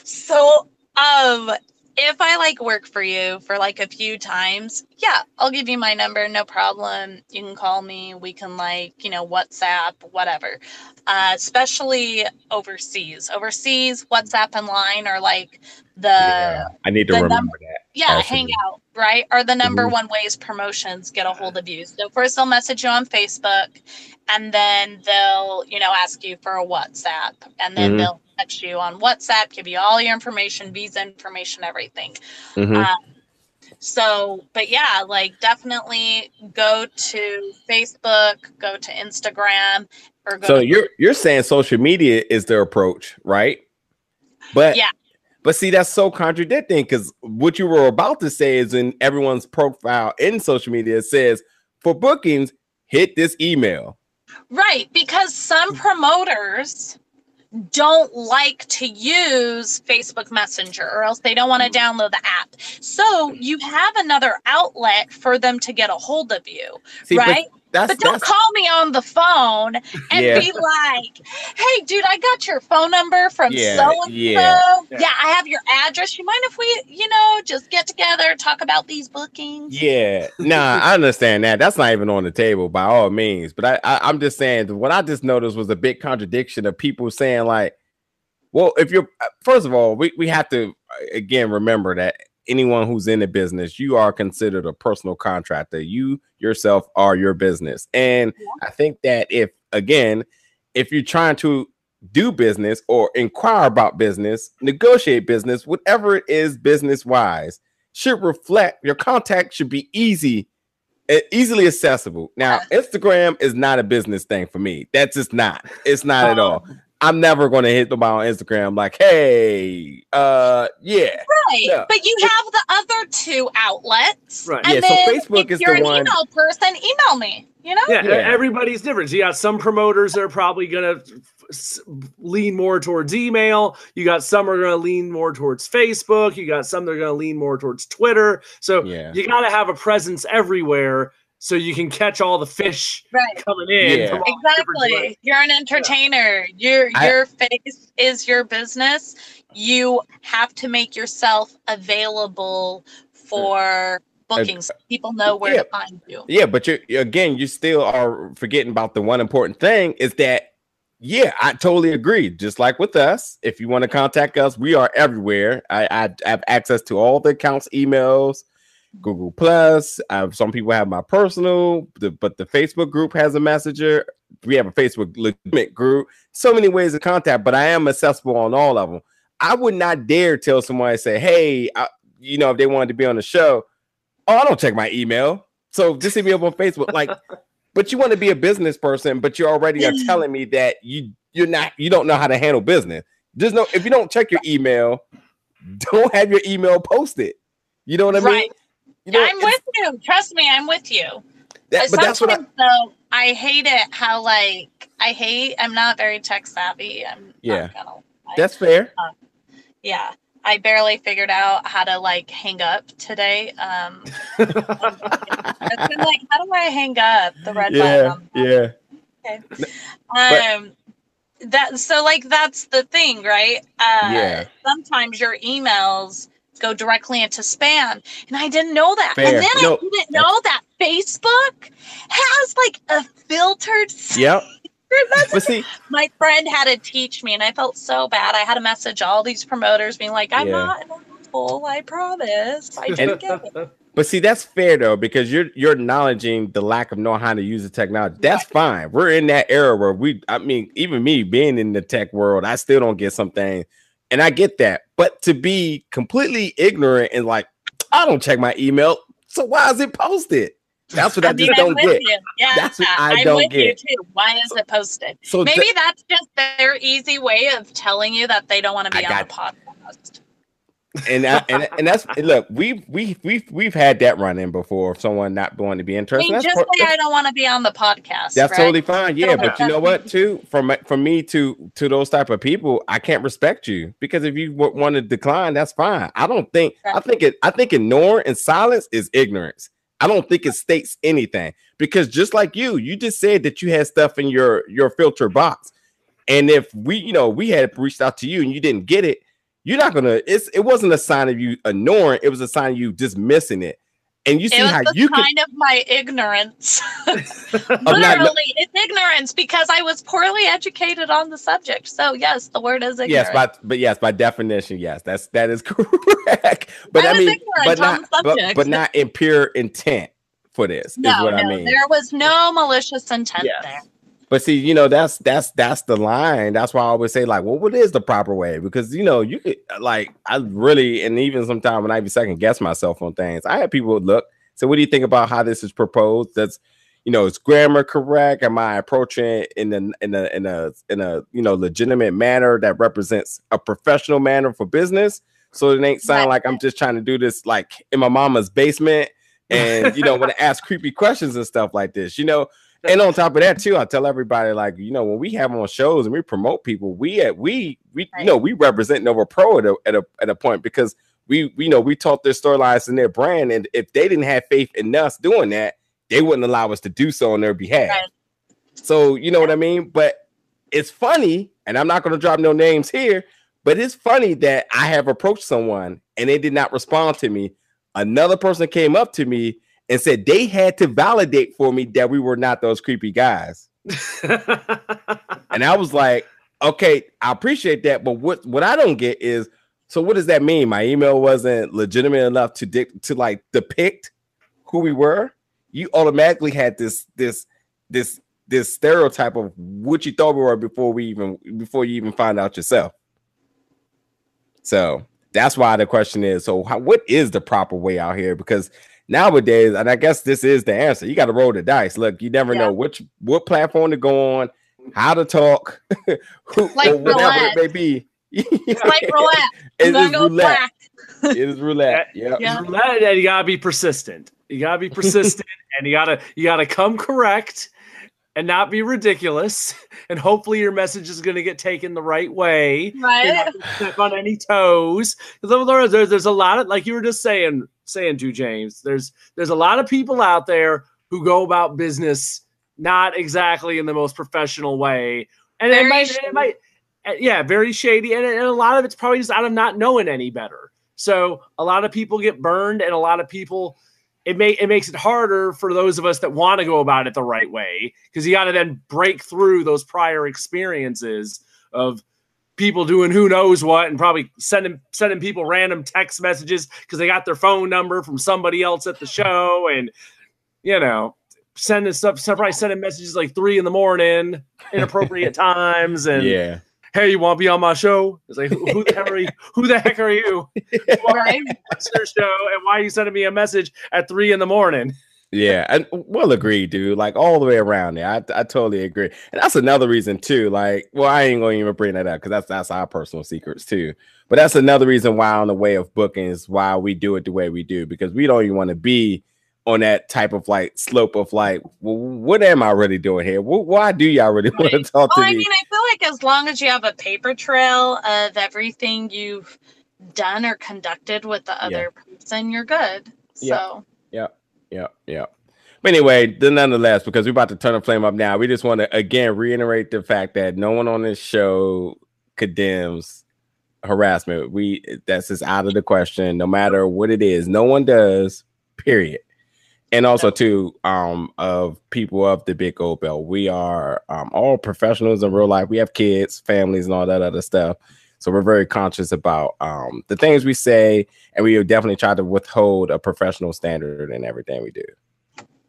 [SPEAKER 4] so um, if I like work for you for like a few times, yeah, I'll give you my number, no problem. You can call me. We can like, you know, WhatsApp, whatever. Uh, especially overseas. Overseas, WhatsApp and line are like the. Yeah,
[SPEAKER 2] I need to remember number, that.
[SPEAKER 4] Yeah, hang out, right? Are the number mm-hmm. one ways promotions get a hold of you. So first they'll message you on Facebook, and then they'll, you know, ask you for a WhatsApp, and then mm-hmm. they'll text you on WhatsApp, give you all your information, visa information, everything. Mm-hmm. Um, so, but yeah, like definitely go to Facebook, go to Instagram,
[SPEAKER 2] or go. So to- you're you're saying social media is their approach, right? But yeah. But see, that's so contradicting because what you were about to say is in everyone's profile in social media, says for bookings, hit this email.
[SPEAKER 4] Right. Because some promoters don't like to use Facebook Messenger or else they don't want to mm-hmm. download the app. So you have another outlet for them to get a hold of you, See, right? That's, but don't that's... call me on the phone and yeah. be like, "Hey, dude, I got your phone number from so and so. Yeah, I have your address. You mind if we, you know, just get together talk about these bookings?"
[SPEAKER 2] Yeah, nah, I understand that. That's not even on the table by all means. But I, I I'm just saying that what I just noticed was a big contradiction of people saying like, "Well, if you're uh, first of all, we we have to uh, again remember that anyone who's in the business, you are considered a personal contractor. You yourself are your business. And yeah. I think that if, again, if you're trying to do business or inquire about business, negotiate business, whatever it is business wise, should reflect your contact should be easy, easily accessible. Now, Instagram is not a business thing for me. That's just not. It's not at all. Um, I'm never going to hit them on Instagram like, hey, uh, yeah,
[SPEAKER 4] right. Yeah. But you have the other two outlets,
[SPEAKER 2] right? yeah. So Facebook is
[SPEAKER 4] you're
[SPEAKER 2] the
[SPEAKER 4] an
[SPEAKER 2] one.
[SPEAKER 4] Email person, email me. You know?
[SPEAKER 3] Yeah, yeah, everybody's different. So you got some promoters that are probably gonna s- lean more towards email. You got some are going to lean more towards Facebook. You got some that are going to lean more towards Twitter. So
[SPEAKER 2] Yeah.
[SPEAKER 3] you got to have a presence everywhere so you can catch all the fish
[SPEAKER 4] Right.
[SPEAKER 3] coming in.
[SPEAKER 2] Yeah.
[SPEAKER 3] from all different
[SPEAKER 4] Exactly. You're an entertainer. Your
[SPEAKER 2] I-
[SPEAKER 4] your face is your business. You have to make yourself available for bookings. People know where
[SPEAKER 2] yeah.
[SPEAKER 4] to find you.
[SPEAKER 2] Yeah, but you again, you still are forgetting about the one important thing is that yeah, I totally agree. Just like with us, if you want to contact us, we are everywhere. I, I have access to all the accounts, emails, Google Plus. Uh, some people have my personal, the, but the Facebook group has a messenger. We have a Facebook legitimate group. So many ways of contact, but I am accessible on all of them. I would not dare tell somebody say, "Hey, I, you know, if they wanted to be on the show, oh, I don't check my email, so just hit me up on Facebook." Like, but you want to be a business person, but you already are telling me that you you're not you don't know how to handle business. Just know if you don't check your email, don't have your email posted. You know what I mean? You know,
[SPEAKER 4] I'm with you. Trust me, I'm with you.
[SPEAKER 2] that- but that's what I,
[SPEAKER 4] Sometimes, though, I hate it how like I hate. I'm not very tech savvy. I'm
[SPEAKER 2] Yeah. That's fair.
[SPEAKER 4] yeah. I barely figured out how to like hang up today. Um, it's been like, how do I hang up the red
[SPEAKER 2] Yeah,
[SPEAKER 4] button?
[SPEAKER 2] yeah.
[SPEAKER 4] um that so like that's the thing right uh
[SPEAKER 2] Yeah.
[SPEAKER 4] sometimes your emails go directly into spam and i didn't know that
[SPEAKER 2] Fair.
[SPEAKER 4] and then
[SPEAKER 2] No,
[SPEAKER 4] i didn't know that facebook has like a filtered
[SPEAKER 2] Yep. But see,
[SPEAKER 4] my friend had to teach me and i felt so bad i had to message all these promoters being like i'm
[SPEAKER 2] Yeah.
[SPEAKER 4] not an asshole i promise i didn't get it
[SPEAKER 2] But see, that's fair though, because you're you're acknowledging the lack of knowing how to use the technology. That's fine. We're in that era where we, I mean, even me being in the tech world, I still don't get something, and I get that. But to be completely ignorant and like, I don't check my email, so why is it posted? That's what I,
[SPEAKER 4] mean,
[SPEAKER 2] just
[SPEAKER 4] I'm
[SPEAKER 2] don't get.
[SPEAKER 4] you. Yeah,
[SPEAKER 2] That's what I
[SPEAKER 4] I'm
[SPEAKER 2] don't
[SPEAKER 4] with
[SPEAKER 2] get.
[SPEAKER 4] you too. Why is it posted?
[SPEAKER 2] So
[SPEAKER 4] Maybe
[SPEAKER 2] th-
[SPEAKER 4] that's just their easy way of telling you that they don't want to be
[SPEAKER 2] I
[SPEAKER 4] on the podcast.
[SPEAKER 2] And I, and and that's look, we've we we've we've had that run in before. Of someone not wanting to be
[SPEAKER 4] I
[SPEAKER 2] interested.
[SPEAKER 4] mean, just
[SPEAKER 2] part-
[SPEAKER 4] say I don't want to be on the podcast.
[SPEAKER 2] That's
[SPEAKER 4] right?
[SPEAKER 2] totally fine. Yeah, but you know what? Too from from me to to those type of people, I can't respect you because if you w- want to decline, that's fine. I don't think. I think it. I think ignoring and silence is ignorance. I don't think it states anything because just like you, you just said that you had stuff in your your filter box, and if we, you know, we had reached out to you and you didn't get it, you're not gonna. It's it wasn't a sign of you ignoring. It was a sign of you dismissing it. And you see
[SPEAKER 4] It was
[SPEAKER 2] how
[SPEAKER 4] the
[SPEAKER 2] you can.
[SPEAKER 4] of my ignorance.
[SPEAKER 2] I'm not-
[SPEAKER 4] Literally, it's ignorance because I was poorly educated on the subject. So yes, the word is ignorant.
[SPEAKER 2] Yes, by but yes, by definition, yes, that's that is correct. But
[SPEAKER 4] I
[SPEAKER 2] I,
[SPEAKER 4] was
[SPEAKER 2] mean,
[SPEAKER 4] ignorant
[SPEAKER 2] but
[SPEAKER 4] on
[SPEAKER 2] not
[SPEAKER 4] the
[SPEAKER 2] but, but not in pure intent for this
[SPEAKER 4] no,
[SPEAKER 2] is what
[SPEAKER 4] no,
[SPEAKER 2] I mean.
[SPEAKER 4] there was no malicious intent
[SPEAKER 3] Yes.
[SPEAKER 4] there.
[SPEAKER 2] But see, you know, that's that's that's the line. That's why I always say, like, well, what is the proper way? Because you know, you could uh, like I really and even sometimes when I even second guess myself on things, I have people look. So, what do you think about how this is proposed? That's you know, is grammar correct? Am I approaching it in a in a in a in a you know legitimate manner that represents a professional manner for business? So it ain't sound like I'm just trying to do this like in my mama's basement and you know when I ask creepy questions and stuff like this, you know. And on top of that, too, I tell everybody like you know when we have on shows and we promote people, we at we we you know we represent Nova Pro at a at a at a point because we we know we taught their storylines and their brand, and if they didn't have faith in us doing that, they wouldn't allow us to do so on their behalf.
[SPEAKER 4] Right.
[SPEAKER 2] So you know what I mean. But it's funny, and I'm not going to drop no names here, but it's funny that I have approached someone and they did not respond to me. Another person came up to me and said they had to validate for me that we were not those creepy guys. And I was like, okay, I appreciate that, but what what I don't get is so what does that mean? My email wasn't legitimate enough to dic- to like depict who we were. You automatically had this this this this stereotype of what you thought we were before we even before you even find out yourself. So that's why the question is: so how, what is the proper way out here? Because nowadays, and I guess this is the answer. You got to roll the dice. Look, you never
[SPEAKER 4] Yeah.
[SPEAKER 2] know which what platform to go on, how to talk, who,
[SPEAKER 4] Like
[SPEAKER 2] or whatever
[SPEAKER 4] roulette.
[SPEAKER 2] it may be.
[SPEAKER 4] It's like roulette.
[SPEAKER 2] It
[SPEAKER 4] I'm gonna
[SPEAKER 2] is
[SPEAKER 4] go
[SPEAKER 2] roulette.
[SPEAKER 4] black.
[SPEAKER 2] It is roulette. Yeah.
[SPEAKER 4] Yeah.
[SPEAKER 3] Roulette, and you gotta be persistent. You gotta be persistent, and you gotta you gotta come correct. and not be ridiculous. And hopefully your message is going to get taken the right way.
[SPEAKER 4] Right.
[SPEAKER 3] Step on any toes. Because there's, there's a lot of like you were just saying, saying to James. There's there's a lot of people out there who go about business not exactly in the most professional way, and it might, it might, eh, yeah, very shady, and, and a lot of it's probably just out of not knowing any better. So a lot of people get burned, and a lot of people it may it makes it harder for those of us that want to go about it the right way because you got to then break through those prior experiences of people doing who knows what and probably sending sending people random text messages because they got their phone number from somebody else at the show and you know sending stuff probably sending messages like three in the morning inappropriate times and
[SPEAKER 2] yeah
[SPEAKER 3] hey, you want to be on my show? It's like, who, the heck are you? Who the heck are you? Why your show, and why are you sending me a message at three in the morning?
[SPEAKER 2] Yeah, and we'll agree, dude. Like all the way around there, I, I totally agree, and that's another reason too. Like, well, I ain't gonna even bring that up because that's that's our personal secrets too. But that's another reason why on the way of bookings, why we do it the way we do because we don't even want to be on that type of like slope of like, well, what am I really doing here? Why do y'all really want to talk
[SPEAKER 4] well,
[SPEAKER 2] to
[SPEAKER 4] I
[SPEAKER 2] me?
[SPEAKER 4] I mean, I feel like as long as you have a paper trail of everything you've done or conducted with the other yeah. person, you're good. So,
[SPEAKER 2] yeah, yeah, yeah. Yeah. But anyway, nonetheless, because we're about to turn the flame up now, we just want to again reiterate the fact that no one on this show condemns harassment. We that's just out of the question, no matter what it is. No one does, period and also too um of people of the big gold belt we are um all professionals in real life we have kids families and all that other stuff so we're very conscious about um the things we say and we definitely try to withhold a professional standard in everything we do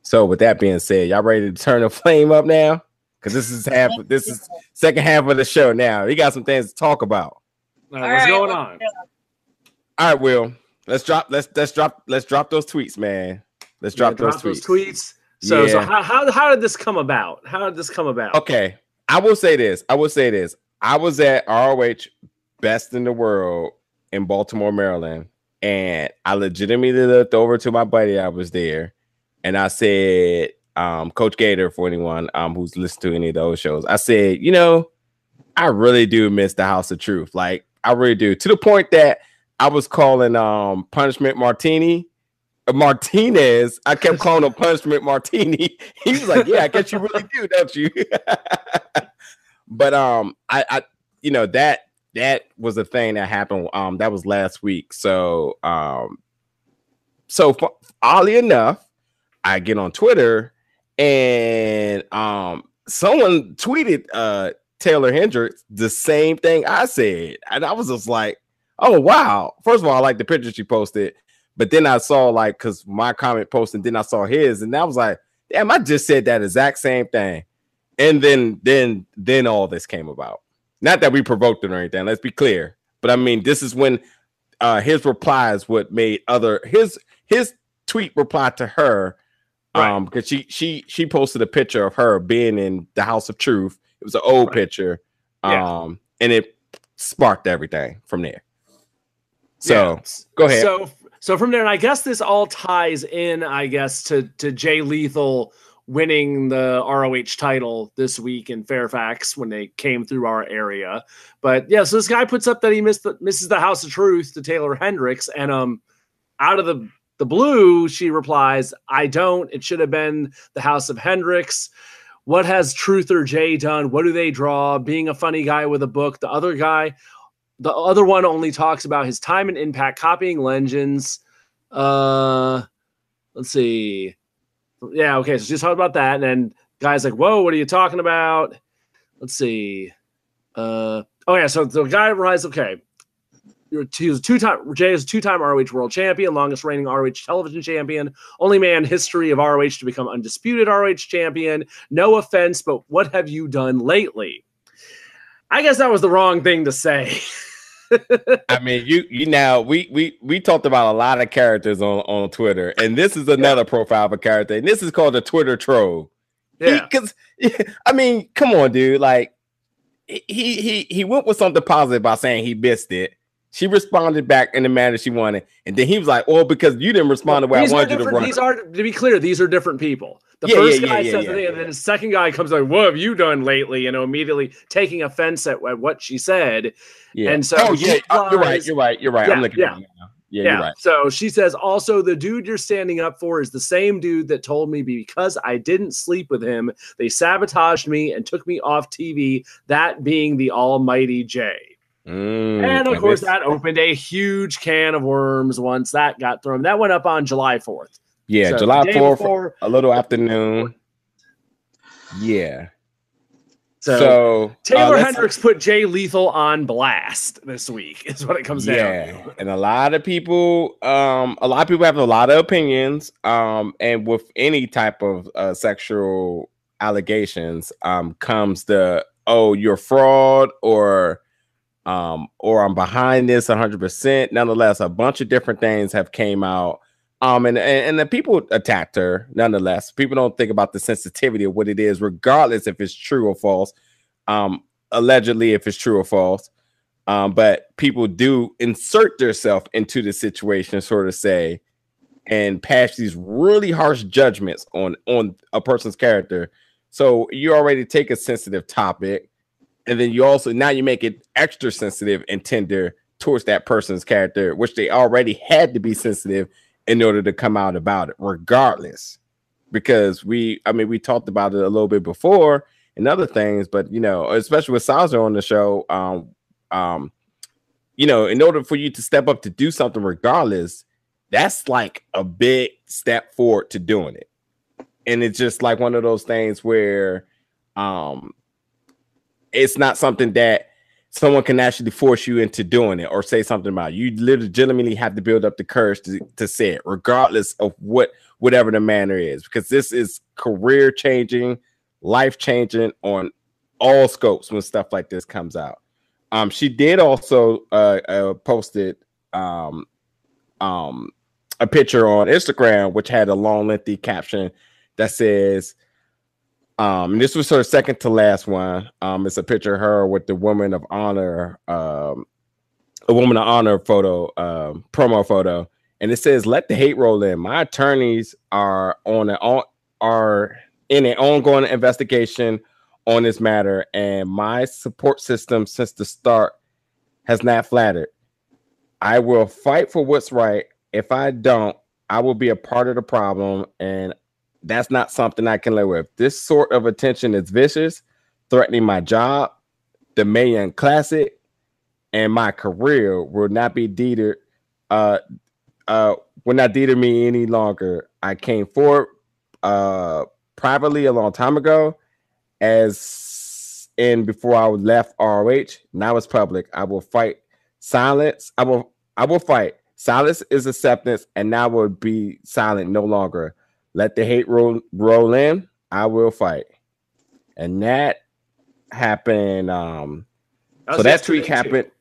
[SPEAKER 2] so with that being said y'all ready to turn the flame up now because this is half this is second half of the show now we got some things to talk about
[SPEAKER 3] all right, what's right, going on
[SPEAKER 2] all right will let's drop let's let's drop let's drop those tweets man Let's drop, yeah, those, drop tweets. those, tweets.
[SPEAKER 3] So, yeah. so how, how how did this come about? How did this come about?
[SPEAKER 2] Okay, I will say this. I will say this. I was at ROH Best in the World in Baltimore, Maryland, and I legitimately looked over to my buddy. I was there, and I said, um, Coach Gator, for anyone um, who's listened to any of those shows, I said, you know, I really do miss the House of Truth. Like I really do, to the point that I was calling um Punishment Martini Martinez, I kept calling him Punishment Martini. He was like, "Yeah, I guess you really do, don't you?" but um, I, I, you know that that was a thing that happened. Um, that was last week. So um, so oddly enough, I get on Twitter and um, someone tweeted uh Taeler Hendrix the same thing I said, and I was just like, "Oh wow!" First of all, I like the picture she posted. But then I saw like because my comment post and then I saw his, and I was like, damn, I just said that exact same thing. And then then then all this came about. Not that we provoked it or anything, let's be clear. But I mean, this is when uh his replies what made other his his tweet reply to her right. um because she she she posted a picture of her being in the house of truth it was an old right. picture um and it sparked everything from there so yeah. go ahead
[SPEAKER 3] so so from there, and I guess this all ties in, I guess, to to Jay Lethal winning the ROH title this week in Fairfax when they came through our area. But yeah, so this guy puts up that he missed the, misses the House of Truth to Taeler Hendrix, and um, out of the the blue, she replies, "I don't. It should have been the House of Hendrix." What has Truth or Jay done? What do they draw? Being a funny guy with a book. The other guy the other one only talks about his time and impact copying legends. Uh, let's see. Yeah, okay. So just talk about that, and then guys like, "Whoa, what are you talking about?" Let's see. Uh, oh yeah. So the guy realized, okay, was two time. Jay is two time ROH World Champion, longest reigning ROH Television Champion, only man history of ROH to become undisputed ROH Champion. No offense, but what have you done lately? I guess that was the wrong thing to say.
[SPEAKER 2] I mean, you you now we we we talked about a lot of characters on on Twitter, and this is another yeah. profile of a character, and this is called a Twitter troll. Yeah, because I mean, come on, dude. Like he he he went with something positive by saying he missed it. She responded back in the manner she wanted, and then he was like, "Oh, because you didn't respond the way I wanted you to run."
[SPEAKER 3] These are to be clear, these are different people. The
[SPEAKER 2] Yeah,
[SPEAKER 3] first
[SPEAKER 2] yeah,
[SPEAKER 3] guy
[SPEAKER 2] yeah,
[SPEAKER 3] says the thing, and then the second guy comes like, "What have you done lately?" You know, immediately taking offense at, at what she said.
[SPEAKER 2] Yeah.
[SPEAKER 3] And so
[SPEAKER 2] oh yeah, uh, you're right. You're right. You're right. I'm looking
[SPEAKER 3] yeah.
[SPEAKER 2] at it now. Yeah,
[SPEAKER 3] Yeah.
[SPEAKER 2] you're right.
[SPEAKER 3] So she says, also, the dude you're standing up for is the same dude that told me because I didn't sleep with him, they sabotaged me and took me off TV, that being the almighty Jay.
[SPEAKER 2] Mm,
[SPEAKER 3] and of course, that opened a huge can of worms once that got thrown. That went up on July 4th.
[SPEAKER 2] yeah,
[SPEAKER 3] So
[SPEAKER 2] July fourth,
[SPEAKER 3] before-
[SPEAKER 2] a little afternoon. Yeah.
[SPEAKER 3] So,
[SPEAKER 2] So, uh,
[SPEAKER 3] Taeler
[SPEAKER 2] let's-
[SPEAKER 3] Hendrix put Jay Lethal on blast this week, is what it comes down
[SPEAKER 2] yeah
[SPEAKER 3] to.
[SPEAKER 2] and a lot of people um a lot of people have a lot of opinions um and with any type of uh, sexual allegations um comes the oh you're fraud or um or i'm behind this 100% nonetheless a bunch of different things have came out. Um and, and and the people attacked her nonetheless. People don't think about the sensitivity of what it is regardless if it's true or false. Um allegedly if it's true or false. Um, but people do insert themselves into the situation, sort of say, and pass these really harsh judgments on on a person's character. So you already take a sensitive topic, and then you also now you make it extra sensitive and tender towards that person's character, which they already had to be sensitive in order to come out about it, regardless. Because we, I mean, we talked about it a little bit before and other things, but you know, especially with Salzer on the show, um, um, you know, in order for you to step up to do something regardless, that's like a big step forward to doing it. And it's just like one of those things where um it's not something that someone can actually force you into doing it or say something about it. You legitimately have to build up the courage to, to say it, regardless of what whatever the manner is, because this is career changing, life changing on all scopes when stuff like this comes out. Um, she did also uh, uh posted um um a picture on Instagram which had a long lengthy caption that says um this was her second to last one. Um it's a picture of her with the woman of honor um a woman of honor photo um promo photo and it says let the hate roll in. My attorneys are on an on are in an ongoing investigation on this matter, and my support system since the start has not flattered. I will fight for what's right. If I don't, I will be a part of the problem, and that's not something I can live with. This sort of attention is vicious, threatening my job, the Mae Young Classic, and my career will not be deterred. Uh, uh, will not deter me any longer. I came forward uh privately a long time ago as in before I left ROH. Now it's public. I will fight silence. I will I will fight. Silence is acceptance, and now will be silent no longer. Let the hate roll roll in. I will fight. And that happened. Um so that tweet
[SPEAKER 3] too.
[SPEAKER 2] happened.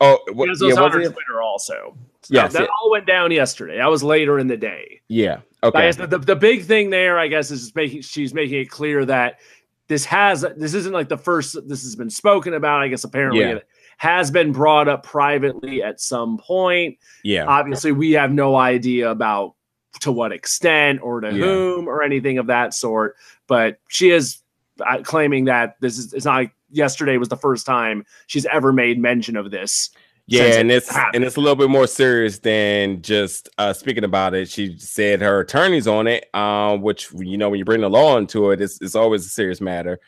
[SPEAKER 2] Oh, what,
[SPEAKER 3] Because
[SPEAKER 2] yeah, was
[SPEAKER 3] on
[SPEAKER 2] it?
[SPEAKER 3] Twitter also. So
[SPEAKER 2] Yes,
[SPEAKER 3] that
[SPEAKER 2] it-
[SPEAKER 3] all went down yesterday. That was later in the day.
[SPEAKER 2] yeah. Okay.
[SPEAKER 3] the, the, the big thing there, I guess, is making she's making it clear that this has this isn't like the first this has been spoken about. I guess apparently
[SPEAKER 2] Yeah.
[SPEAKER 3] it has been brought up privately at some point.
[SPEAKER 2] Yeah.
[SPEAKER 3] Obviously, we have no idea about to what extent or to
[SPEAKER 2] Yeah.
[SPEAKER 3] whom or anything of that sort. But she is uh, claiming that this is it's not like yesterday was the first time she's ever made mention of this.
[SPEAKER 2] Yeah, and it's
[SPEAKER 3] happened.
[SPEAKER 2] and it's a little bit more serious than just uh speaking about it. She said her attorney's on it, um, which you know when you bring the law into it, it's, it's always a serious matter.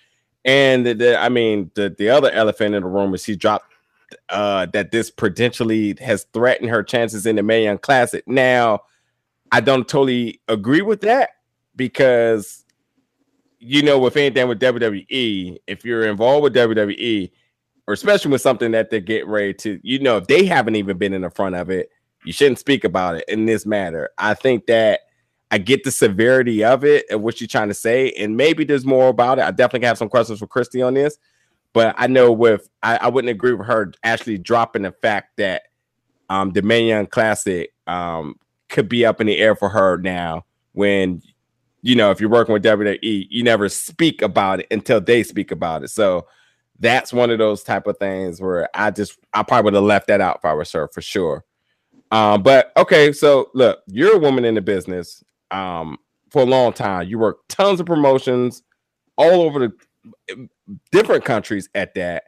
[SPEAKER 2] And the, the I mean the the other elephant in the room is she dropped uh that this potentially has threatened her chances in the Mae Young Classic. Now, I don't totally agree with that because you know with anything with WWE, if you're involved with WWE, or especially with something that they're getting ready to, you know, if they haven't even been in the front of it, you shouldn't speak about it in this matter. I think that I get the severity of it and what you're trying to say, and maybe there's more about it. I definitely have some questions for Christi on this, but I know with I, I wouldn't agree with her actually dropping the fact that um Young Classic um could be up in the air for her now when you know if you're working with WWE, you never speak about it until they speak about it. So that's one of those type of things where I just I probably would have left that out if I was her for sure. Um, but okay, so look, you're a woman in the business um for a long time. You work tons of promotions all over the different countries at that.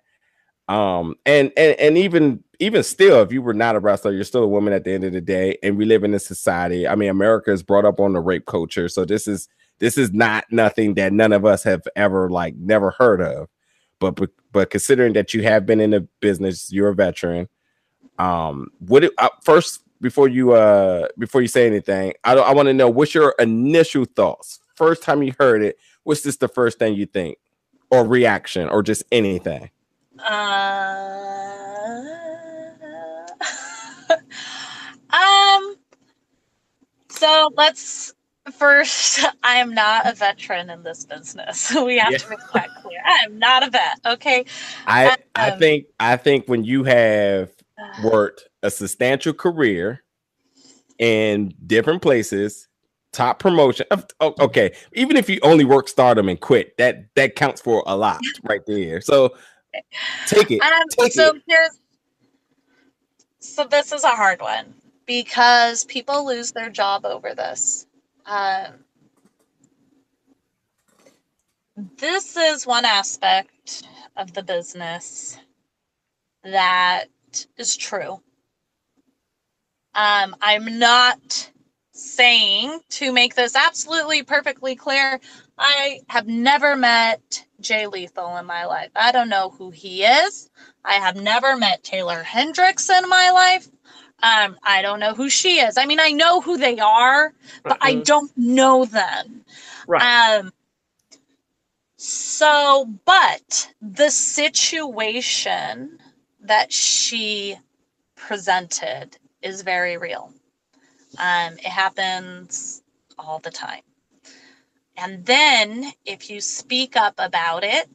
[SPEAKER 2] Um, and and and even even still, if you were not a wrestler, you're still a woman at the end of the day. And we live in a society. I mean, America is brought up on the rape culture, so this is this is not nothing that none of us have ever like never heard of. But but, but considering that you have been in the business, you're a veteran. Um, what it, uh, first before you uh before you say anything, I I want to know what's your initial thoughts. First time you heard it, what's this the first thing you think, or reaction, or just anything?
[SPEAKER 4] Uh, um. So let's first. I am not a veteran in this business. We have
[SPEAKER 2] Yeah.
[SPEAKER 4] to make that clear. I am not a vet. Okay.
[SPEAKER 2] I I
[SPEAKER 4] Um,
[SPEAKER 2] think I think when you have worked a substantial career in different places, top promotion. of- o- Okay, even if you only work stardom and quit, that that counts for a lot right there. So take it.
[SPEAKER 4] Um,
[SPEAKER 2] Take
[SPEAKER 4] so
[SPEAKER 2] it.
[SPEAKER 4] here's so this is a hard one because people lose their job over this. Um, this is one aspect of the business that is true. Um, I'm not saying to make this absolutely perfectly clear. I have never met Jay Lethal in my life. I don't know who he is. I have never met Taeler Hendrix in my life. Um, I don't know who she is. I mean, I know who they are, but I
[SPEAKER 3] Mhm.
[SPEAKER 4] don't know them.
[SPEAKER 3] right.
[SPEAKER 4] Um, so, but the situation that she presented is very real. Um, it happens all the time. And then if you speak up about it,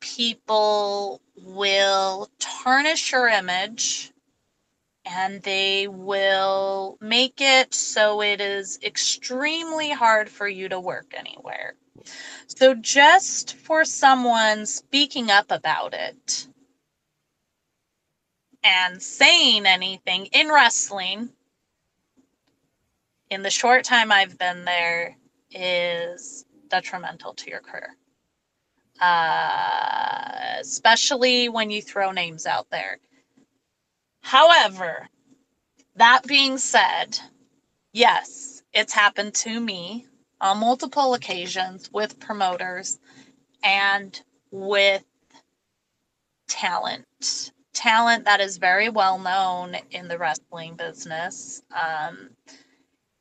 [SPEAKER 4] people will tarnish your image and they will make it so it is extremely hard for you to work anywhere. So, just for someone speaking up about it and saying anything in wrestling, in the short time I've been there, is detrimental to your career. Uh, especially when you throw names out there. However, that being said, yes, it's happened to me on multiple occasions with promoters and with talent. Talent that is very well known in the wrestling business. Um,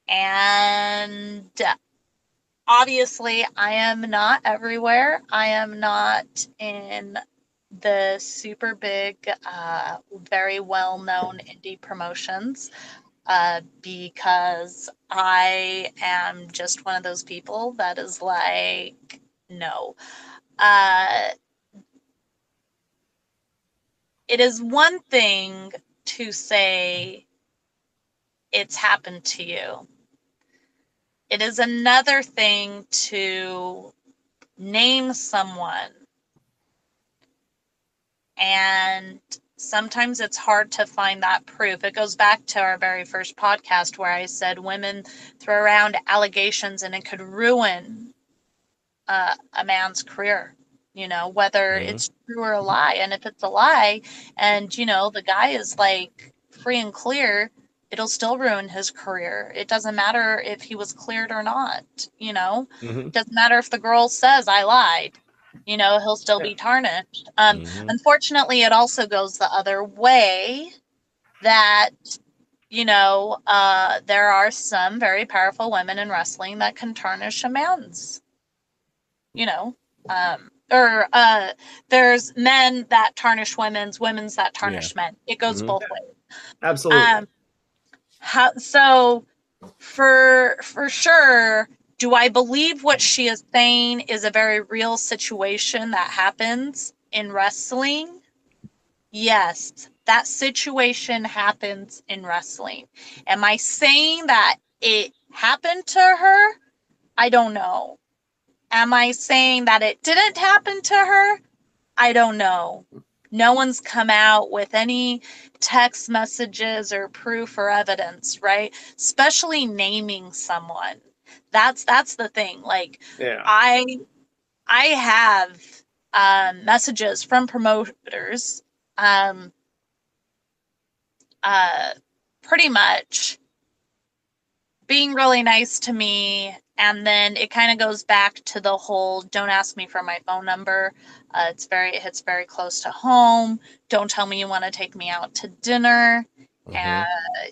[SPEAKER 4] and obviously, I am not everywhere. I am not in the super big, uh, very well known indie promotions uh, because I am just one of those people that is like, no. Uh, it is one thing to say it's happened to you. It is another thing to name someone and sometimes it's hard to find that proof. It goes back to our very first podcast where I said women throw around allegations and it could ruin uh, a man's career, you know, whether
[SPEAKER 2] Mhm.
[SPEAKER 4] it's true or a lie. And if it's a lie and, you know, the guy is like free and clear, it'll still ruin his career. It doesn't matter if he was cleared or not, you know?
[SPEAKER 2] Mhm,
[SPEAKER 4] It doesn't matter if the girl says I lied. You know, he'll still be tarnished. Um,
[SPEAKER 2] mhm.
[SPEAKER 4] unfortunately it also goes the other way that you know uh, there are some very powerful women in wrestling that can tarnish a man's you know um, or uh, there's men that tarnish women's women's that tarnish men it goes
[SPEAKER 2] Mhm.
[SPEAKER 4] both ways
[SPEAKER 3] Absolutely.
[SPEAKER 4] um, how, so for for sure, do I believe what she is saying is a very real situation that happens in wrestling? Yes, that situation happens in wrestling. Am I saying that it happened to her? I don't know. Am I saying that it didn't happen to her? I don't know. No one's come out with any text messages or proof or evidence, right? Especially naming someone. That's that's the thing. Like
[SPEAKER 3] Yeah.
[SPEAKER 4] I I have um, messages from promoters um, uh, pretty much being really nice to me and then it kind of goes back to the whole don't ask me for my phone number uh, it's very it hits very close to home don't tell me you want to take me out to dinner
[SPEAKER 2] Mhm.
[SPEAKER 4] and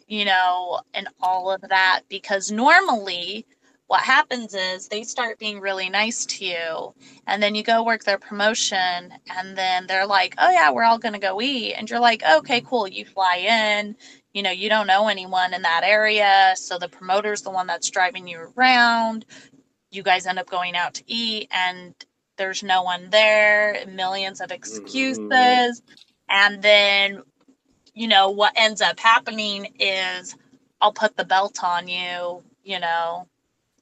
[SPEAKER 4] you know and all of that because normally what happens is they start being really nice to you and then you go work their promotion and then they're like oh yeah we're all going to go eat and you're like okay cool you fly in you know you don't know anyone in that area so the promoter's the one that's driving you around you guys end up going out to eat and there's no one there millions of excuses and then you know what ends up happening is i'll put the belt on you you know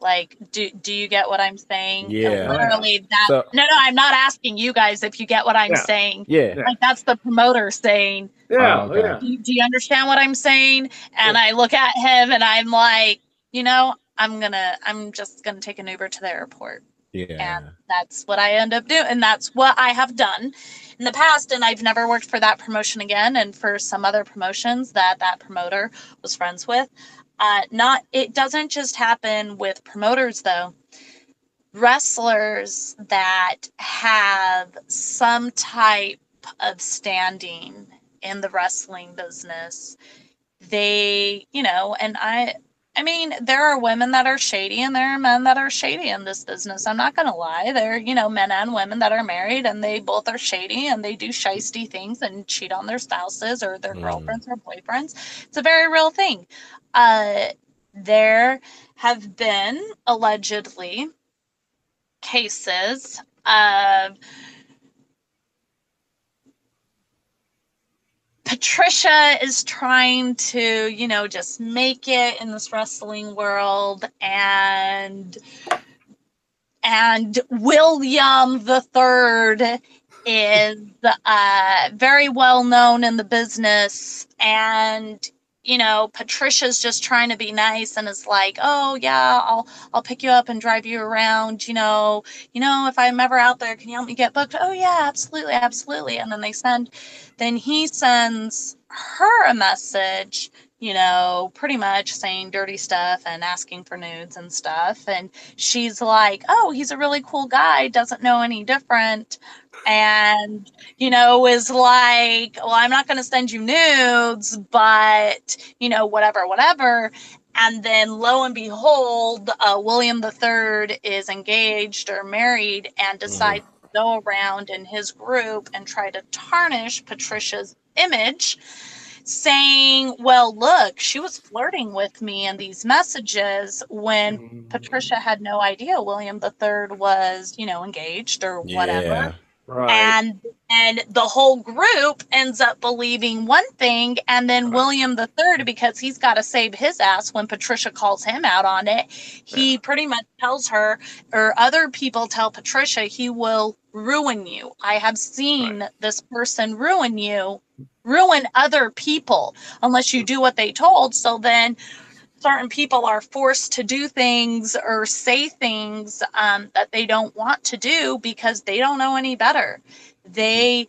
[SPEAKER 4] like do do you get what i'm saying
[SPEAKER 2] Yeah.
[SPEAKER 4] literally that
[SPEAKER 2] So-
[SPEAKER 4] no no i'm not asking you guys if you get what i'm
[SPEAKER 3] Yeah.
[SPEAKER 4] saying
[SPEAKER 2] Yeah.
[SPEAKER 3] Yeah.
[SPEAKER 4] like that's the promoter saying
[SPEAKER 3] Yeah.
[SPEAKER 2] Oh, okay.
[SPEAKER 3] yeah.
[SPEAKER 4] do you, do you understand what I'm saying? And I look at him and I'm like, you know, I'm gonna, I'm just gonna take an Uber to the airport.
[SPEAKER 2] Yeah.
[SPEAKER 4] And that's what I end up doing. And that's what I have done in the past. And I've never worked for that promotion again. And for some other promotions that that promoter was friends with. Uh, not, it doesn't just happen with promoters though. Wrestlers that have some type of standing in the wrestling business, they, you know, and I, I mean, there are women that are shady and there are men that are shady in this business. I'm not going to lie. There are, you know, men and women that are married and they both are shady and they do shisty things and cheat on their spouses or their
[SPEAKER 2] Mm.
[SPEAKER 4] girlfriends or boyfriends. It's a very real thing. Uh, there have been allegedly cases of Patricia is trying to, you know, just make it in this wrestling world and and William the Third is uh, very well known in the business and you know Patricia's just trying to be nice and is like oh yeah I'll I'll pick you up and drive you around you know you know if I'm ever out there can you help me get booked oh yeah absolutely absolutely and then they send then he sends her a message, you know, pretty much saying dirty stuff and asking for nudes and stuff. And she's like, oh, he's a really cool guy, doesn't know any different. And, you know, is like, well, I'm not going to send you nudes, but, you know, whatever, whatever. And then lo and behold, uh, William III is engaged or married and decides to go around in his group and try to tarnish Patricia's image, saying, Well, look, she was flirting with me in these messages when Patricia had no idea William III was, you know, engaged or whatever
[SPEAKER 2] Yeah.
[SPEAKER 3] Right.
[SPEAKER 4] and and the whole group ends up believing one thing and then william the third because he's got to save his ass when patricia calls him out on it he pretty much tells her or other people tell patricia he will ruin you. I have seen this person ruin you ruin other people unless you do what they told. So then certain people are forced to do things or say things um, that they don't want to do because they don't know any better. They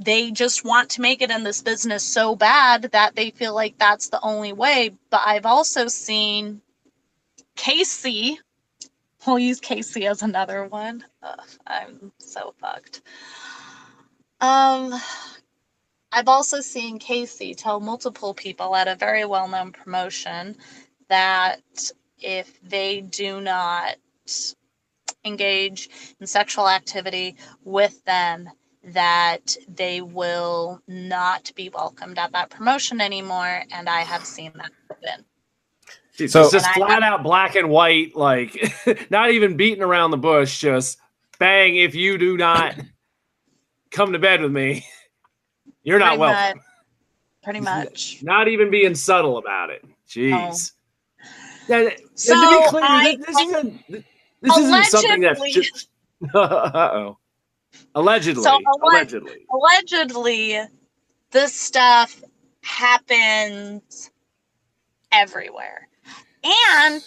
[SPEAKER 4] they just want to make it in this business so bad that they feel like that's the only way. But i've also seen casey we'll use casey as another one. Ugh, i'm so fucked. Um I've also seen Casey tell multiple people at a very well known promotion that if they do not engage in sexual activity with them, that they will not be welcomed at that promotion anymore. And I have seen that happen.
[SPEAKER 3] It's
[SPEAKER 2] So-
[SPEAKER 3] just
[SPEAKER 4] And I-
[SPEAKER 3] flat out black and white, like not even beating around the bush, just bang. If you do not come to bed with me, you're not welcome.
[SPEAKER 4] much. Pretty much.
[SPEAKER 3] Not even being subtle about it. Jeez. Yeah, yeah,
[SPEAKER 4] So
[SPEAKER 3] to be clear,
[SPEAKER 4] I-
[SPEAKER 3] this, this isn't this isn't something that's
[SPEAKER 4] Allegedly-
[SPEAKER 3] just. Uh-oh. Allegedly.
[SPEAKER 4] So,
[SPEAKER 3] allegedly.
[SPEAKER 4] allegedly this stuff happens everywhere and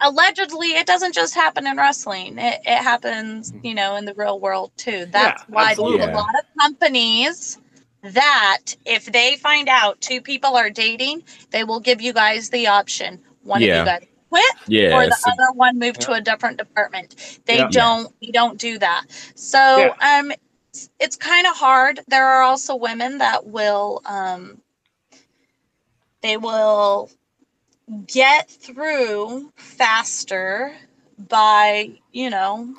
[SPEAKER 4] allegedly it doesn't just happen in wrestling it, it happens mm-hmm. you know in the real world too that's
[SPEAKER 3] Yeah,
[SPEAKER 4] why
[SPEAKER 3] absolutely.
[SPEAKER 4] a lot of companies that if they find out two people are dating they will give you guys the option one
[SPEAKER 2] Yeah.
[SPEAKER 4] of you guys quit
[SPEAKER 2] Yeah.
[SPEAKER 4] or the
[SPEAKER 2] so-
[SPEAKER 4] other one move to a different department. They
[SPEAKER 3] Yeah.
[SPEAKER 4] don't they don't do that. So
[SPEAKER 3] Yeah.
[SPEAKER 4] um it's, it's kind of hard. There are also women that will um they will get through faster by, you know,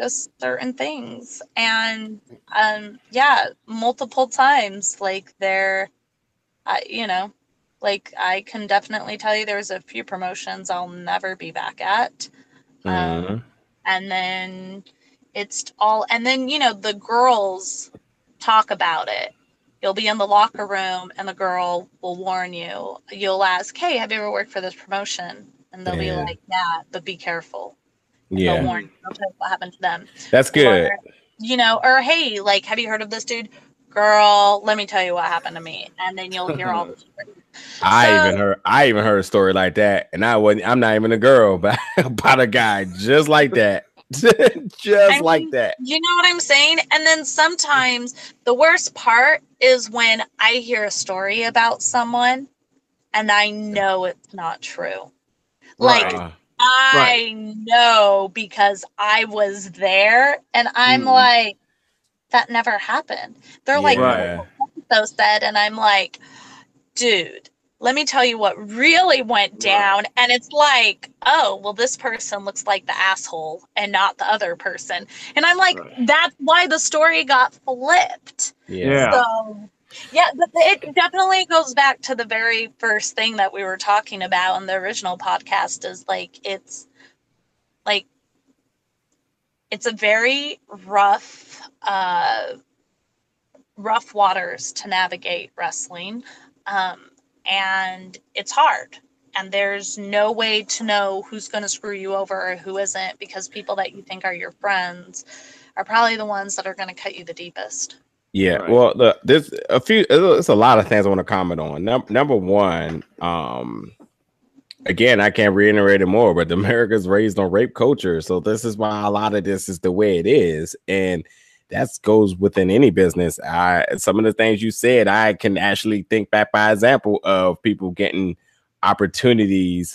[SPEAKER 4] just certain things. And um yeah, multiple times like they're I you know, like I can definitely tell you there's a few promotions I'll never be back at. Um,
[SPEAKER 2] Mhm.
[SPEAKER 4] and then it's all and then you know the girls talk about it you'll be in the locker room and the girl will warn you you'll ask hey have you ever worked for this promotion and they'll
[SPEAKER 2] Yeah.
[SPEAKER 4] be like yeah but be careful they'll
[SPEAKER 2] yeah.
[SPEAKER 4] warn you they'll tell you what happened to them
[SPEAKER 2] That's good.
[SPEAKER 4] or, you know or hey like have you heard of this dude girl let me tell you what happened to me and then you'll hear all the stories
[SPEAKER 2] I
[SPEAKER 4] So-
[SPEAKER 2] even heard I even heard a story like that, and I wasn't. I'm not even a girl, but about a guy just like that, just
[SPEAKER 4] I
[SPEAKER 2] like
[SPEAKER 4] mean,
[SPEAKER 2] that.
[SPEAKER 4] You know what I'm saying? And then sometimes the worst part is when I hear a story about someone and I know it's not true. Like
[SPEAKER 2] Uh,
[SPEAKER 4] I know because I was there and I'm
[SPEAKER 2] Mm.
[SPEAKER 4] like, that never happened. They're like,
[SPEAKER 2] yeah.
[SPEAKER 4] so said, and I'm like, dude, let me tell you what really went down. And it's like, oh, well, this person looks like the asshole and not the other person. And I'm like,
[SPEAKER 3] Right.
[SPEAKER 4] that's why the story got flipped.
[SPEAKER 2] yeah,
[SPEAKER 3] Yeah.
[SPEAKER 4] So, yeah, but it definitely goes back to the very first thing that we were talking about in the original podcast is like, it's like, it's a very rough, uh, rough waters to navigate wrestling. Um, and it's hard. And there's no way to know who's going to screw you over or who isn't because people that you think are your friends are probably the ones that are going to cut you the deepest.
[SPEAKER 2] Yeah,
[SPEAKER 3] Right.
[SPEAKER 2] well, the, there's a few. There's a lot of things I want to comment on. Num- number one, um, again, I can't reiterate it more, but America's raised on rape culture, so this is why a lot of this is the way it is, and that goes within any business. I some of the things you said, I can actually think back by example of people getting opportunities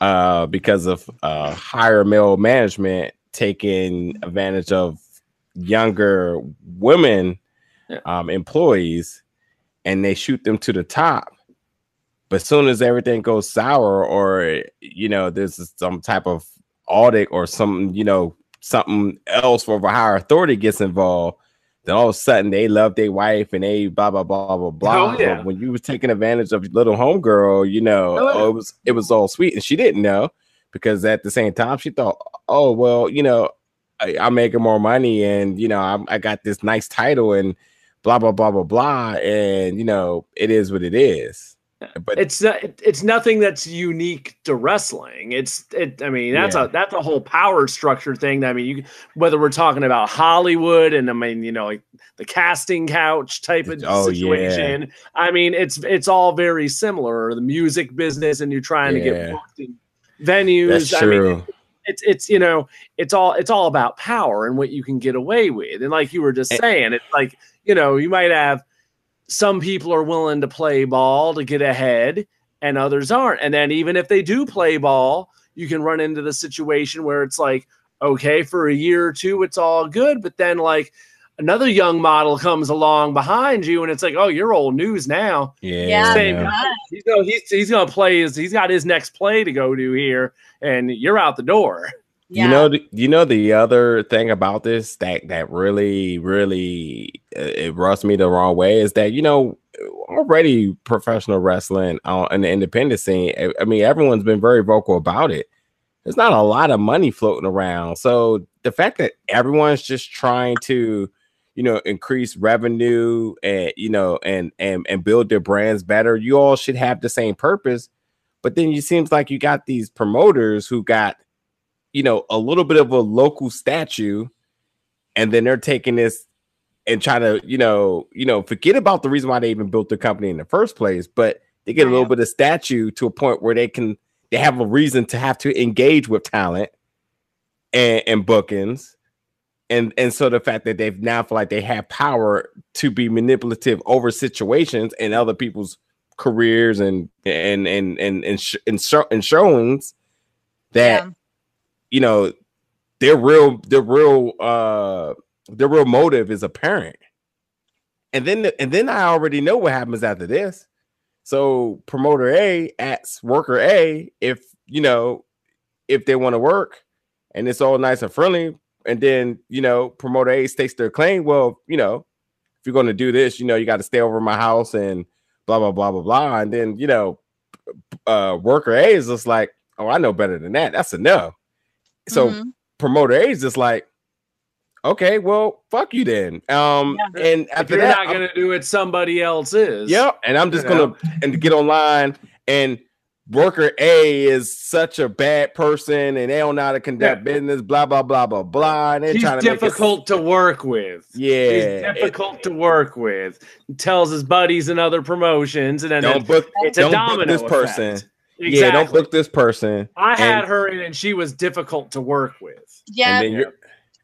[SPEAKER 2] uh, because of uh, higher male management taking advantage of younger women
[SPEAKER 3] Yeah.
[SPEAKER 2] um, employees and they shoot them to the top. But soon as everything goes sour, or you know, there's some type of audit or some, you know, something else for a higher authority gets involved, then all of a sudden they love their wife and they blah blah blah blah blah.
[SPEAKER 3] Oh, yeah.
[SPEAKER 2] But when you was taking advantage of little homegirl, you know,
[SPEAKER 3] Oh, yeah.
[SPEAKER 2] oh, it was it was all sweet, and she didn't know because at the same time she thought, oh well, you know, I, I'm making more money, and you know, I'm, I got this nice title, and blah blah blah blah blah, and you know, it is what it is. But
[SPEAKER 3] it's not, it's nothing that's unique to wrestling. It's it. I mean, that's
[SPEAKER 2] Yeah.
[SPEAKER 3] a that's a whole power structure thing. I mean, you whether we're talking about Hollywood and I mean, you know, like the casting couch type of
[SPEAKER 2] Oh, yeah.
[SPEAKER 3] situation. I mean, it's it's all very similar. The music business, and you're trying to get booked in venues.
[SPEAKER 2] that's
[SPEAKER 3] I mean,
[SPEAKER 2] true.
[SPEAKER 3] it's it's you know it's all it's all about power and what you can get away with and like you were just saying it's like you know you might have some people are willing to play ball to get ahead and others aren't. And then even if they do play ball you can run into the situation where it's like okay for a year or two it's all good. But then like another young model comes along behind you and it's like oh you're old news now.
[SPEAKER 2] Yeah,
[SPEAKER 4] Yeah,
[SPEAKER 3] Same
[SPEAKER 2] yeah.
[SPEAKER 4] right.
[SPEAKER 3] he's gonna he's, he's gonna play his he's got his next play to go to here and you're out the door
[SPEAKER 2] You know, the, you know the other thing about this that that really, really uh, it rubs me the wrong way is that you know already professional wrestling on in the independent scene. I- I mean, everyone's been very vocal about it. There's not a lot of money floating around, so the fact that everyone's just trying to, you know, increase revenue and you know and and and build their brands better, you all should have the same purpose. But then it seems like you got these promoters who got you know, a little bit of a local statue, and then they're taking this and trying to, you know, you know, forget about the reason why they even built the company in the first place, but they get a little bit of statue to a point where they can they have a reason to have to engage with talent and, and bookings. And and so the fact that they've now feel like they have power to be manipulative over situations and other people's careers and and and and and, sh- and, show, and showings that
[SPEAKER 4] Yeah.
[SPEAKER 2] You know their real their real uh their real motive is apparent. And then and then i already know what happens after this. So promoter a asks worker a if you know if they want to work and it's all nice and friendly. And then you know promoter a states their claim well you know if you're going to do this you know you got to stay over my house and blah blah blah blah blah. And then you know uh worker a is just like oh i know better than that. That's no so
[SPEAKER 4] Mhm.
[SPEAKER 2] promoter A is just like, okay, well, fuck you then. Um, and
[SPEAKER 3] If you're
[SPEAKER 2] that,
[SPEAKER 3] not
[SPEAKER 2] I'm-
[SPEAKER 3] gonna do it, somebody else is.
[SPEAKER 2] yep, and I'm just
[SPEAKER 3] you
[SPEAKER 2] gonna and get online and worker A is such a bad person and they don't know how to conduct
[SPEAKER 3] Yeah.
[SPEAKER 2] business, blah blah blah blah blah. And they're
[SPEAKER 3] He's
[SPEAKER 2] trying to make it-
[SPEAKER 3] difficult to work with.
[SPEAKER 2] yeah,
[SPEAKER 3] He's
[SPEAKER 2] it-
[SPEAKER 3] difficult to work with. He tells his buddies in other promotions, and then
[SPEAKER 2] don't book,
[SPEAKER 3] it's a
[SPEAKER 2] don't
[SPEAKER 3] domino
[SPEAKER 2] book this person.
[SPEAKER 3] Effect.
[SPEAKER 2] Yeah, don't book this person.
[SPEAKER 3] I had
[SPEAKER 2] and-
[SPEAKER 3] her in, and she was difficult to work with.
[SPEAKER 4] Yeah.
[SPEAKER 2] and then you're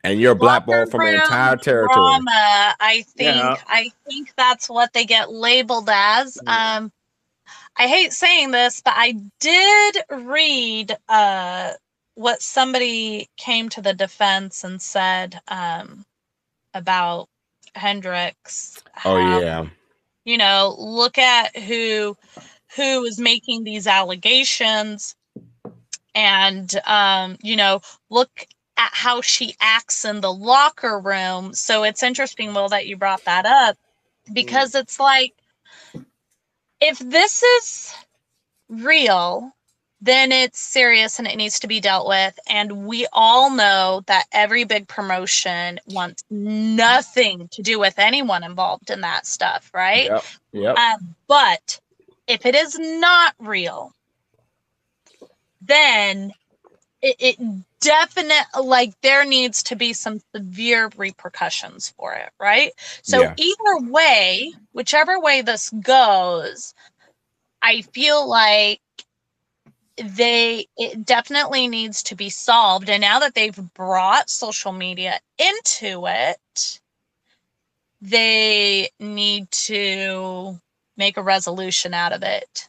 [SPEAKER 2] and you're blackballed from an entire territory.
[SPEAKER 4] Drama, I think
[SPEAKER 3] Yeah.
[SPEAKER 4] I think that's what they get labeled as.
[SPEAKER 3] Yeah.
[SPEAKER 4] Um I hate saying this, but I did read uh what somebody came to the defense and said um about Hendrix.
[SPEAKER 2] Oh
[SPEAKER 4] how,
[SPEAKER 2] yeah,
[SPEAKER 4] You know, look at who who is making these allegations and um you know look at how she acts in the locker room. So it's interesting will that you brought that up because it's like if this is real then it's serious and it needs to be dealt with. And we all know that every big promotion wants nothing to do with anyone involved in that stuff right?
[SPEAKER 2] Yep, yep.
[SPEAKER 4] um, but if it is not real, then it, it definite like there needs to be some severe repercussions for it, right? So
[SPEAKER 2] Yeah.
[SPEAKER 4] either way, whichever way this goes, I feel like they it definitely needs to be solved and now that they've brought social media into it they need to make a resolution out of it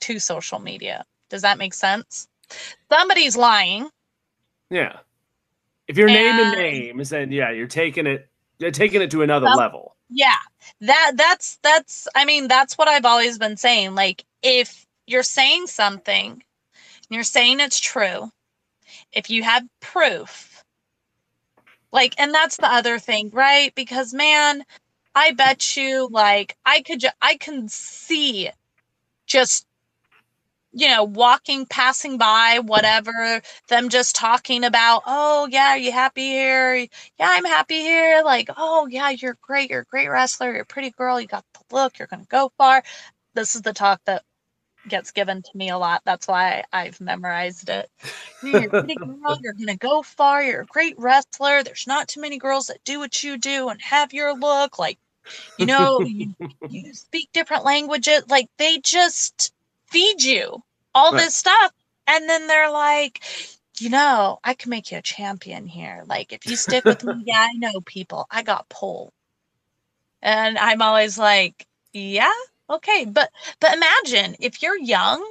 [SPEAKER 4] to social media. Does that make sense? Somebody's lying.
[SPEAKER 3] Yeah. If you're naming
[SPEAKER 4] And-
[SPEAKER 3] names, then yeah, you're taking it. You're taking it to another
[SPEAKER 4] Some-
[SPEAKER 3] level.
[SPEAKER 4] Yeah. That that's that's I mean that's what I've always been saying. Like if you're saying something, and you're saying it's true, if you have proof, like and that's the other thing, right? Because man, I bet you like I could ju- I can see just you know walking passing by whatever them just talking about oh yeah are you happy here? Yeah i'm happy here. Like oh yeah you're great you're a great wrestler you're a pretty girl you got the look you're gonna go far. This is the talk that gets given to me a lot. That's why i've memorized it. You're pretty girl. You're gonna go far. You're a great wrestler. There's not too many girls that do what you do and have your look. Like you know you, you speak different languages. Like they just feed you all
[SPEAKER 3] Right.
[SPEAKER 4] this stuff. And then they're like you know i can make you a champion here. Like if you stick with me yeah i know people. I got pulled. And i'm always like yeah okay but but imagine if you're young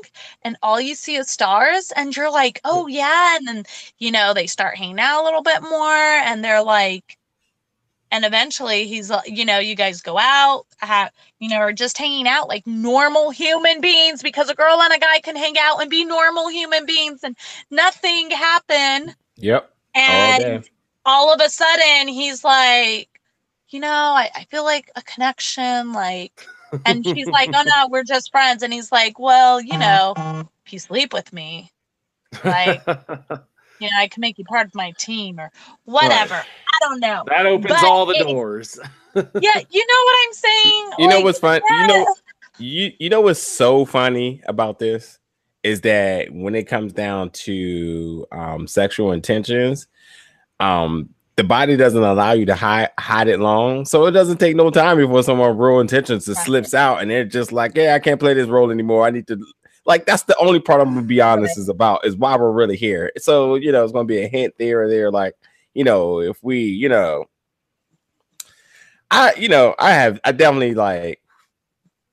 [SPEAKER 4] and all you see is stars and you're like oh yeah and then you know they start hanging out a little bit more and they're like and eventually he's like you know you guys go out have you know or just hanging out like normal human beings because a girl and a guy can hang out and be normal human beings and nothing happen
[SPEAKER 2] Yep.
[SPEAKER 4] And
[SPEAKER 2] day.
[SPEAKER 4] all of a sudden he's like you know I, I feel like a connection like and she's like oh no we're just friends. And he's like well you know if you sleep with me like you know i can make you part of my team or whatever. I don't know.
[SPEAKER 3] That opens
[SPEAKER 4] But
[SPEAKER 3] all the
[SPEAKER 4] it-
[SPEAKER 3] doors.
[SPEAKER 4] yeah you know what i'm saying?
[SPEAKER 2] You know what's fun? You know, you you know what's so funny about this is that when it comes down to um sexual intentions, um the body doesn't allow you to hide hide it long, so it doesn't take no time before someone real intentions just slips out, and they're just like, "Yeah, I can't play this role anymore. I need to." Like that's the only part I'm gonna be honest is about is why we're really here. So you know, it's gonna be a hint there or there, like you know, if we, you know, I, you know, I have, I definitely like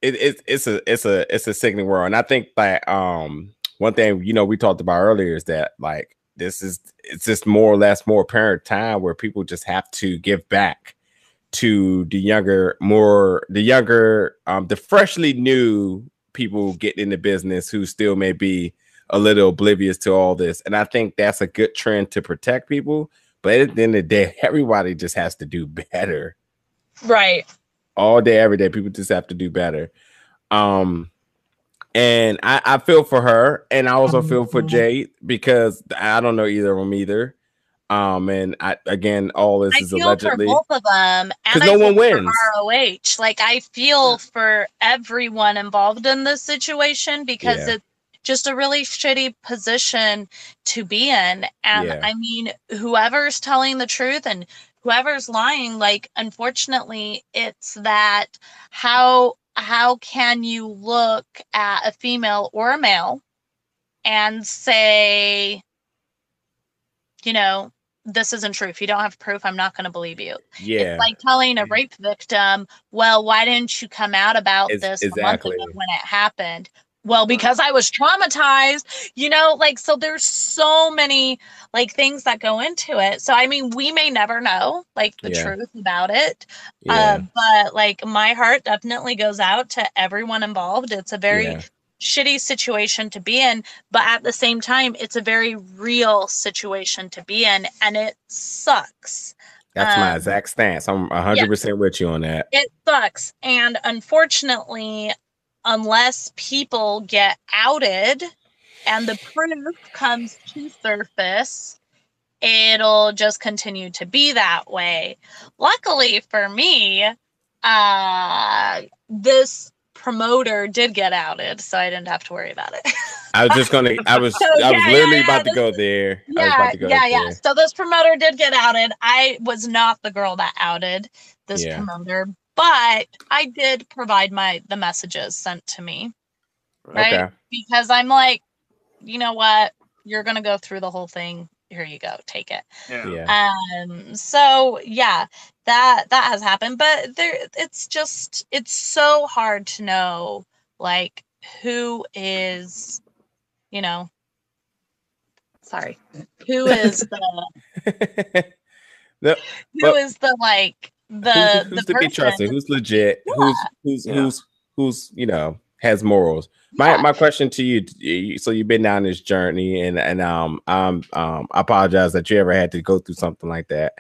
[SPEAKER 2] it, it, it's a, it's a, it's a sickening world, and I think that um one thing you know we talked about earlier is that like this is it's just more or less more apparent time where people just have to give back to the younger, more the younger, um, the freshly new people getting into business who still may be a little oblivious to all this. And I think that's a good trend to protect people. But at the end of the day, everybody just has to do better.
[SPEAKER 4] Right.
[SPEAKER 2] All day, every day, people just have to do better. Um, and I, I feel for her, and I also feel for Jade because I don't know either of them either. Um, and I again, all this
[SPEAKER 4] I
[SPEAKER 2] is
[SPEAKER 4] feel
[SPEAKER 2] allegedly
[SPEAKER 4] for both of them, and
[SPEAKER 2] 'Cause
[SPEAKER 4] I
[SPEAKER 2] no one wins.
[SPEAKER 4] ROH. Like I feel for everyone involved in this situation because
[SPEAKER 2] Yeah.
[SPEAKER 4] it's just a really shitty position to be in. And
[SPEAKER 2] Yeah.
[SPEAKER 4] I mean, whoever's telling the truth and whoever's lying, like unfortunately, it's that how how can you look at a female or a male and say, you know, this isn't true. If you don't have proof, I'm not going to believe you.
[SPEAKER 2] yeah,
[SPEAKER 4] It's like telling a mm. rape victim, well, why didn't you come out about
[SPEAKER 2] Ex-
[SPEAKER 4] this a month
[SPEAKER 2] exactly.
[SPEAKER 4] ago when it happened? Well, because I was traumatized, you know, like, so there's so many like things that go into it. So, I mean, we may never know like the
[SPEAKER 2] Yeah.
[SPEAKER 4] truth about it.
[SPEAKER 2] yeah,
[SPEAKER 4] Uh, but like, my heart definitely goes out to everyone involved. It's a very
[SPEAKER 2] yeah.
[SPEAKER 4] shitty situation to be in, but at the same time, it's a very real situation to be in, and it sucks.
[SPEAKER 2] That's my
[SPEAKER 4] um,
[SPEAKER 2] exact stance. I'm hundred percent with you on that.
[SPEAKER 4] It sucks. And unfortunately, unless people get outed and the proof comes to surface, it'll just continue to be that way. Luckily for me, uh, this promoter did get outed, so I didn't have to worry about it.
[SPEAKER 2] I was just gonna. I was.
[SPEAKER 4] So,
[SPEAKER 2] I was
[SPEAKER 4] yeah,
[SPEAKER 2] literally
[SPEAKER 4] yeah,
[SPEAKER 2] about to
[SPEAKER 4] this
[SPEAKER 2] go there. I was
[SPEAKER 4] yeah,
[SPEAKER 2] about to go
[SPEAKER 4] yeah, yeah.
[SPEAKER 2] there.
[SPEAKER 4] So this promoter did get outed. I was not the girl that outed this
[SPEAKER 2] Yeah.
[SPEAKER 4] promoter, but I did provide my the messages sent to me right?
[SPEAKER 2] Okay.
[SPEAKER 4] because I'm like, you know what? You're gonna go through the whole thing. Here you go, take it.
[SPEAKER 2] Yeah.
[SPEAKER 4] Um. So yeah, that that has happened, but there, it's just it's so hard to know like who is, you know. Sorry, who is the
[SPEAKER 2] no,
[SPEAKER 4] who
[SPEAKER 2] But-
[SPEAKER 4] is the like the
[SPEAKER 2] who's, who's
[SPEAKER 4] the
[SPEAKER 2] to be trusted? Who's legit? Who's who's
[SPEAKER 3] Yeah.
[SPEAKER 2] who's who's you know has morals? My
[SPEAKER 4] Yeah.
[SPEAKER 2] my question to you. So you've been down this journey, and and um um um I apologize that you ever had to go through something like that.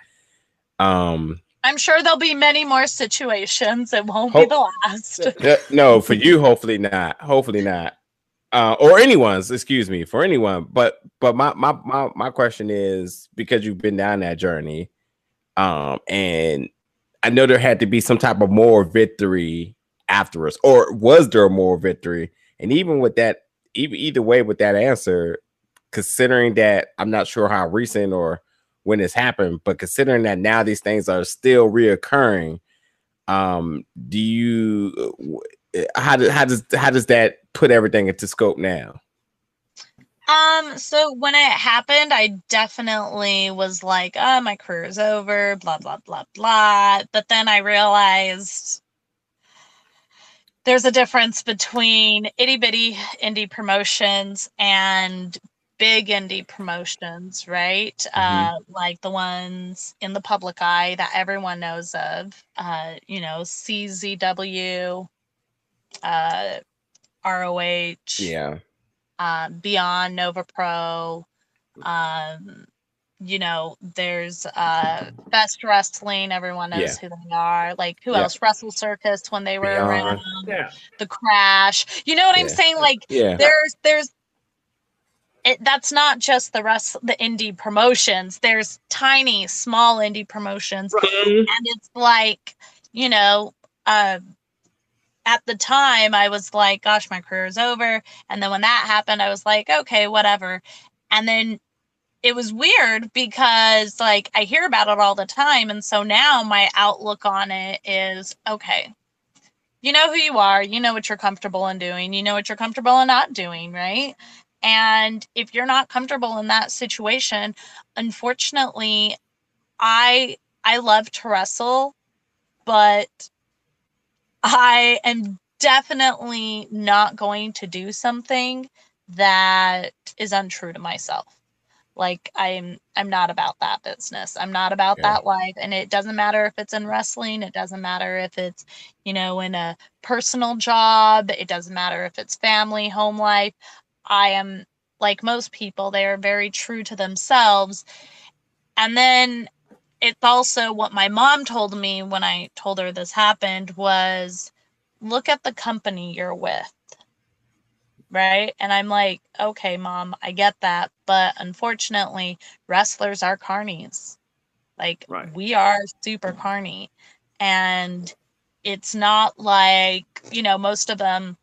[SPEAKER 2] Um,
[SPEAKER 4] I'm sure there'll be many more situations. It won't be the last.
[SPEAKER 2] No, for you, hopefully not. Hopefully not. Uh, or anyone's, excuse me, for anyone. But but my my my my question is because you've been down that journey, um, and I know there had to be some type of moral victory after us, or was there a moral victory? And even with that, even either way with that answer, considering that I'm not sure how recent or when this happened, but considering that now these things are still reoccurring, um do you uh, how does how does how does that put everything into scope now
[SPEAKER 4] Um, so when it happened, I definitely was like, oh, my career is over, blah, blah, blah, blah. But then I realized there's a difference between itty bitty indie promotions and big indie promotions, right? Uh, like the ones in the public eye that everyone knows of, uh, you know, CZW, uh, ROH
[SPEAKER 2] yeah
[SPEAKER 4] uh, Beyond Nova Pro. Um, you know, there's uh, Best Wrestling. Everyone knows
[SPEAKER 2] Yeah.
[SPEAKER 4] who they are. Like who
[SPEAKER 2] Yeah.
[SPEAKER 4] else? Wrestle Circus when they were
[SPEAKER 2] Beyond.
[SPEAKER 4] around.
[SPEAKER 3] Yeah.
[SPEAKER 4] The Crash. You know what I'm saying? Like
[SPEAKER 2] yeah
[SPEAKER 4] there's there's. It, that's not just the rest the indie promotions there's tiny small indie promotions and it's like you know uh at the time i was like gosh my career is over and then when that happened i was like okay whatever and then it was weird because like I hear about it all the time. And so now my outlook on it is okay, you know who you are, you know what you're comfortable in doing, you know what you're comfortable in not doing, right? And if you're not comfortable in that situation, unfortunately, I I love to wrestle, but I am definitely not going to do something that is untrue to myself. Like i'm i'm not about that business. I'm not about okay. that life. And it doesn't matter if it's in wrestling. It doesn't matter if it's you know in a personal job. It doesn't matter if it's family home life. I am like most people they are very true to themselves. And then it's also what my mom told me when i told her this happened was look at the company you're with right? And I'm like, okay, mom, I get that. But unfortunately, wrestlers are carnies. Like, right. we are super carny. And it's not like, you know, most of them,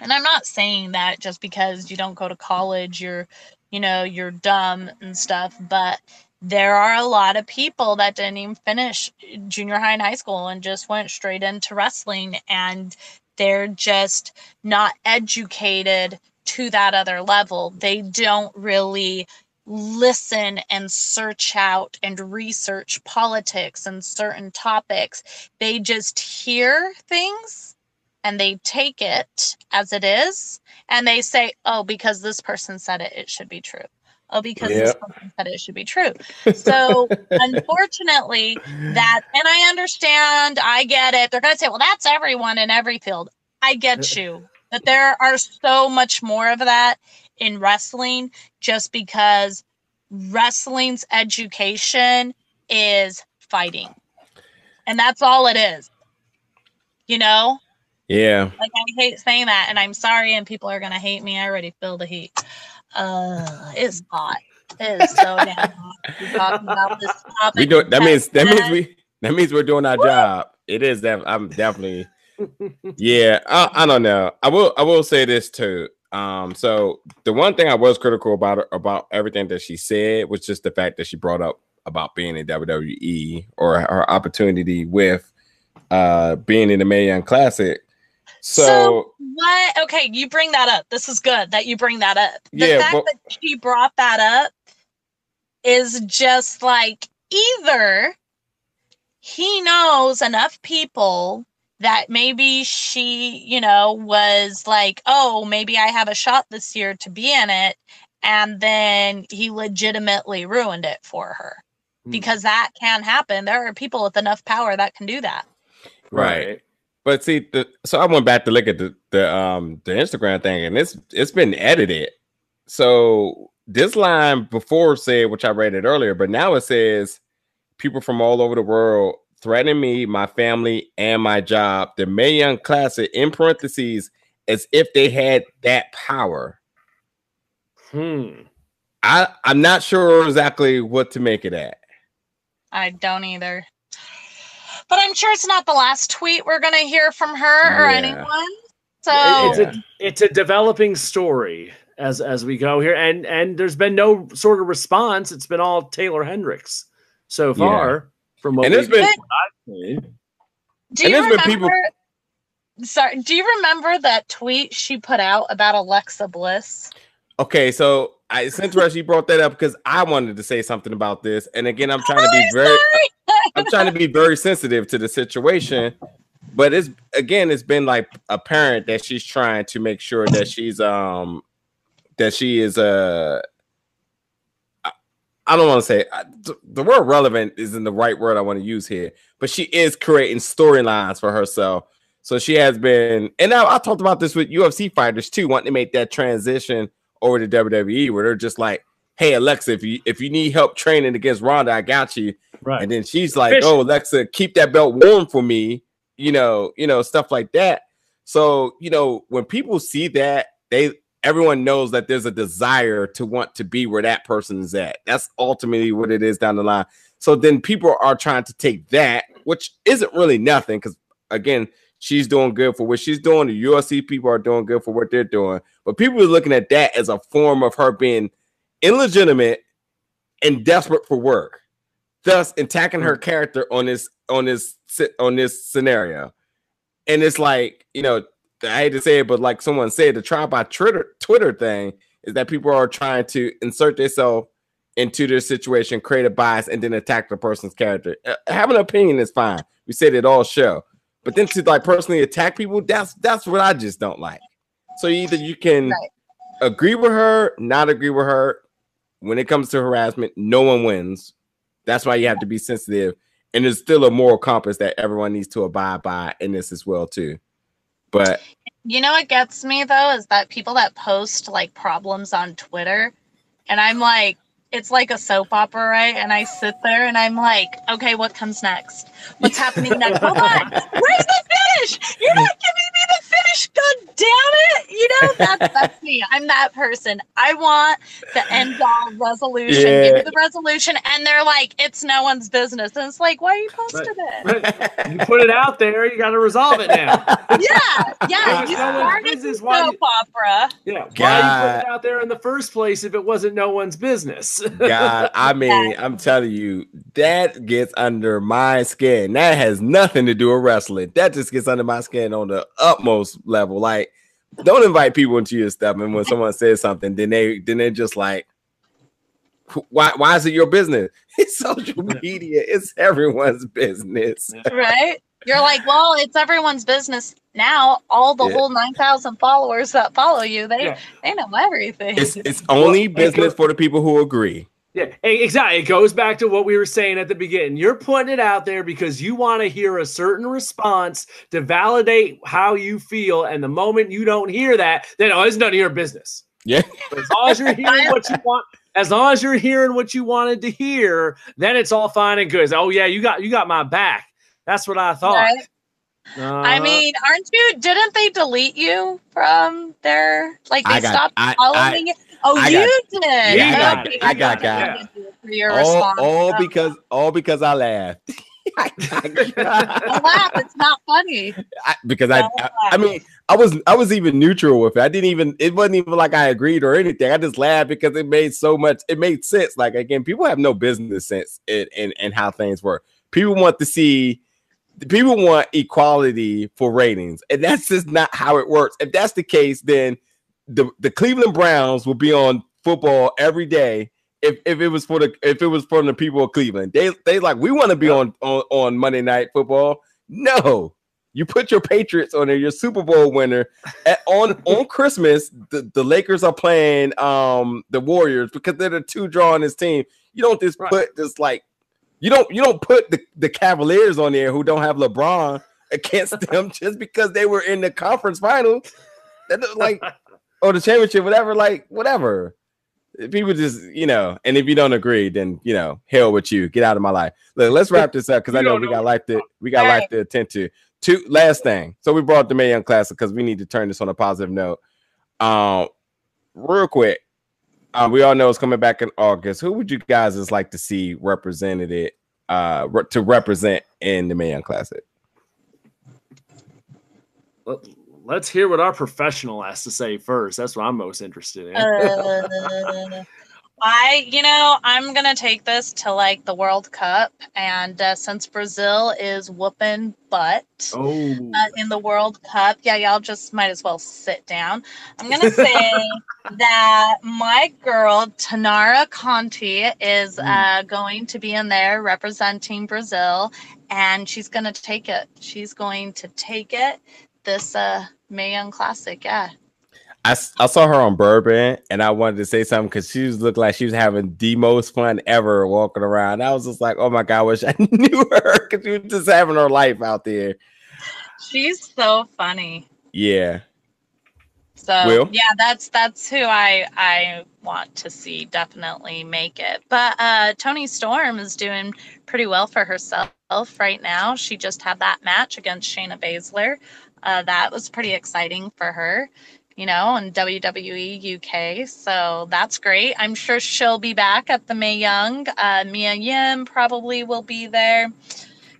[SPEAKER 4] and I'm not saying that just because you don't go to college, you're, you know, you're dumb and stuff, but there are a lot of people that didn't even finish junior high and high school and just went straight into wrestling and they're just not educated to that other level. They don't really listen and search out and research politics and certain topics. They just hear things and they take it as it is and they say, oh, because this person said it, it should be true. Oh, because person said it should be true. So unfortunately, that and I understand, I get it. They're gonna say, well, that's everyone in every field. I get you. But there are so much more of that in wrestling just because wrestling's education is fighting. And that's all it is. You know?
[SPEAKER 2] Yeah.
[SPEAKER 4] Like I hate saying that and I'm sorry and people are going to hate me. I already feel the heat. Uh it's hot. It is so damn hot. We're talking about this topic.
[SPEAKER 2] We do that means that means we that means we're doing our Woo! job. It is that I'm definitely yeah, I, I, don't know. I will I will say this too. Um, so the one thing I was critical about her, about everything that she said was just the fact that she brought up about being in WWE or her opportunity with uh being in the Mae Young Classic. So, so,
[SPEAKER 4] what? Okay, you bring that up. This is good that you bring that up. The yeah, fact but, that she brought that up is just like either he knows enough people that maybe she, you know, was like, oh, maybe I have a shot this year to be in it. And then he legitimately ruined it for her mm. because that can happen. There are people with enough power that can do that.
[SPEAKER 2] Right. But see, the, so I went back to look at the, the um the Instagram thing, and it's it's been edited. So this line before said, which I read it earlier, but now it says people from all over the world threatening me, my family, and my job. The Mae Young Classic, in parentheses, as if they had that power.
[SPEAKER 3] Hmm.
[SPEAKER 2] I I'm not sure exactly what to make of that.
[SPEAKER 4] I don't either. But I'm sure it's not the last tweet we're gonna hear from her or yeah. anyone. So
[SPEAKER 3] it's a it's a developing story as as we go here, and and there's been no sort of response. It's been all Taeler Hendrix so far. From what
[SPEAKER 2] and there's been,
[SPEAKER 4] do you remember? People... Sorry, do you remember that tweet she put out about Alexa Bliss?
[SPEAKER 2] Okay, so I, it's interesting you brought that up because I wanted to say something about this, and again, I'm trying to be oh, very, I'm trying to be very sensitive to the situation. But it's again, it's been like apparent that she's trying to make sure that she's um that she is uh I don't want to say the word relevant isn't the right word I want to use here, but she is creating storylines for herself. So she has been, and now I talked about this with UFC fighters too, wanting to make that transition over to WWE, where they're just like, "Hey Alexa, if you if you need help training against Ronda, I got you." Right. And then she's like, Fish. "Oh Alexa, keep that belt warm for me," you know, you know, stuff like that. So you know, when people see that, they everyone knows that there's a desire to want to be where that person is at. That's ultimately what it is down the line. So then people are trying to take that, which isn't really nothing, because again, she's doing good for what she's doing. The UFC people are doing good for what they're doing. But people are looking at that as a form of her being illegitimate and desperate for work, thus attacking her character on this on this on this scenario. And it's like, you know, I hate to say it, but like someone said, the try by Twitter Twitter thing is that people are trying to insert themselves into their situation, create a bias, and then attack the person's character. Uh, have an opinion is fine. We said it all show, but then to like personally attack people, that's that's what I just don't like. So either you can
[SPEAKER 4] Right.
[SPEAKER 2] agree with her, not agree with her. When it comes to harassment, no one wins. That's why you have to be sensitive, and there's still a moral compass that everyone needs to abide by in this as well too. But
[SPEAKER 4] You know what gets me though is that people that post like problems on Twitter, and I'm like, it's like a soap opera, right? And I sit there and I'm like, okay, what comes next? What's happening next? Hold on, where's the finish? You're not giving me the finish. God damn it! You know that's that's me. I'm that person. I want the end all resolution. Give me the resolution, and they're like, it's no one's business. And it's like, why are you posted it?
[SPEAKER 3] you put it out there, you got to resolve it now.
[SPEAKER 4] Yeah, yeah.
[SPEAKER 3] It's
[SPEAKER 4] You
[SPEAKER 3] no one's
[SPEAKER 4] started the
[SPEAKER 3] business. Why
[SPEAKER 4] soap opera.
[SPEAKER 3] Yeah, why you put it out there in the first place if it wasn't no one's business?
[SPEAKER 2] God, I mean, I'm telling you, that gets under my skin. That has nothing to do with wrestling. That just gets under my skin on the utmost level. Like, don't invite people into your stuff. And when mm-hmm. someone says something, then they then they're just like, why why is it your business? It's social media. It's everyone's business.
[SPEAKER 4] right? You're like, well, it's everyone's business now. All the
[SPEAKER 2] Yeah.
[SPEAKER 4] whole nine thousand followers that follow you, they
[SPEAKER 3] Yeah.
[SPEAKER 4] they know everything.
[SPEAKER 2] It's it's only business for the people who agree.
[SPEAKER 3] Yeah, exactly. It goes back to what we were saying at the beginning. You're putting it out there because you want to hear a certain response to validate how you feel. And the moment you don't hear that, then oh, it's none of your business.
[SPEAKER 2] Yeah.
[SPEAKER 3] But as long as you're hearing what you want, as long as you're hearing what you wanted to hear, then it's all fine and good. It's, oh yeah, you got you got my back. That's what I thought.
[SPEAKER 4] Right? I
[SPEAKER 3] Uh,
[SPEAKER 4] mean, aren't you? Didn't they delete you from their like they
[SPEAKER 2] I got-
[SPEAKER 4] stopped
[SPEAKER 2] I-
[SPEAKER 4] following you? Oh,
[SPEAKER 2] I
[SPEAKER 4] you
[SPEAKER 2] got-
[SPEAKER 4] did.
[SPEAKER 3] Yeah, I got-
[SPEAKER 2] I got
[SPEAKER 4] got for your
[SPEAKER 2] All,
[SPEAKER 4] response.
[SPEAKER 2] all because all because I laughed.
[SPEAKER 4] don't laugh. It's not funny.
[SPEAKER 2] I, because I, I. I mean, I was, I was even neutral with it. I didn't even, it wasn't even like I agreed or anything. I just laughed because it made so much, it made sense. Like again, people have no business sense in, in, in how things work. People want to see, people want equality for ratings, and that's just not how it works. If that's the case, then the the Cleveland Browns will be on football every day. If, if it was for the if it was from the people of Cleveland, they they like we want to be on, on on Monday Night Football. No, you put your Patriots on there, your Super Bowl winner. At, on on Christmas, the, the Lakers are playing um the Warriors because they're the two drawing this team. You don't just
[SPEAKER 3] Right.
[SPEAKER 2] put this like you don't you don't put the, the Cavaliers on there who don't have LeBron against them just because they were in the conference final. That like or the championship, whatever, like whatever. People just, you know, and if you don't agree, then you know, hell with you. Get out of my life. Look, let's wrap this up because I
[SPEAKER 3] You
[SPEAKER 2] know we got
[SPEAKER 3] what
[SPEAKER 2] life to we got
[SPEAKER 4] All
[SPEAKER 2] life to attend to. Two last thing. So we brought the Mae Young Classic because we need to turn this on a positive note. Um, real quick. Uh, we all know it's coming back in August. Who would you guys just like to see represented uh re- to represent in the Mae Young Classic?
[SPEAKER 3] let- let's hear what our professional has to say first. That's what I'm most interested in.
[SPEAKER 4] Uh, I, you know, I'm gonna take this to like the World Cup, and uh, since Brazil is whooping butt
[SPEAKER 3] oh,
[SPEAKER 4] uh, in the World Cup, yeah, y'all just might as well sit down. I'm gonna say that my girl Taynara Conti is
[SPEAKER 3] Mm.
[SPEAKER 4] uh, going to be in there representing Brazil, and she's gonna take it. She's going to take it this uh, Mae Young Classic, yeah.
[SPEAKER 2] I, I saw her on Bourbon and I wanted to say something because she was looked like she was having the most fun ever walking around. I was just like, oh my god, I wish I knew her because she was just having her life out there.
[SPEAKER 4] She's so funny.
[SPEAKER 2] Yeah,
[SPEAKER 4] So
[SPEAKER 2] Will?
[SPEAKER 4] yeah, that's that's who I I want to see definitely make it. But uh Toni Storm is doing pretty well for herself right now. She just had that match against Shayna Baszler. Uh, that was pretty exciting for her, you know, in WWE UK. So that's great. I'm sure she'll be back at the Mae Young. Uh, Mia Yim probably will be there.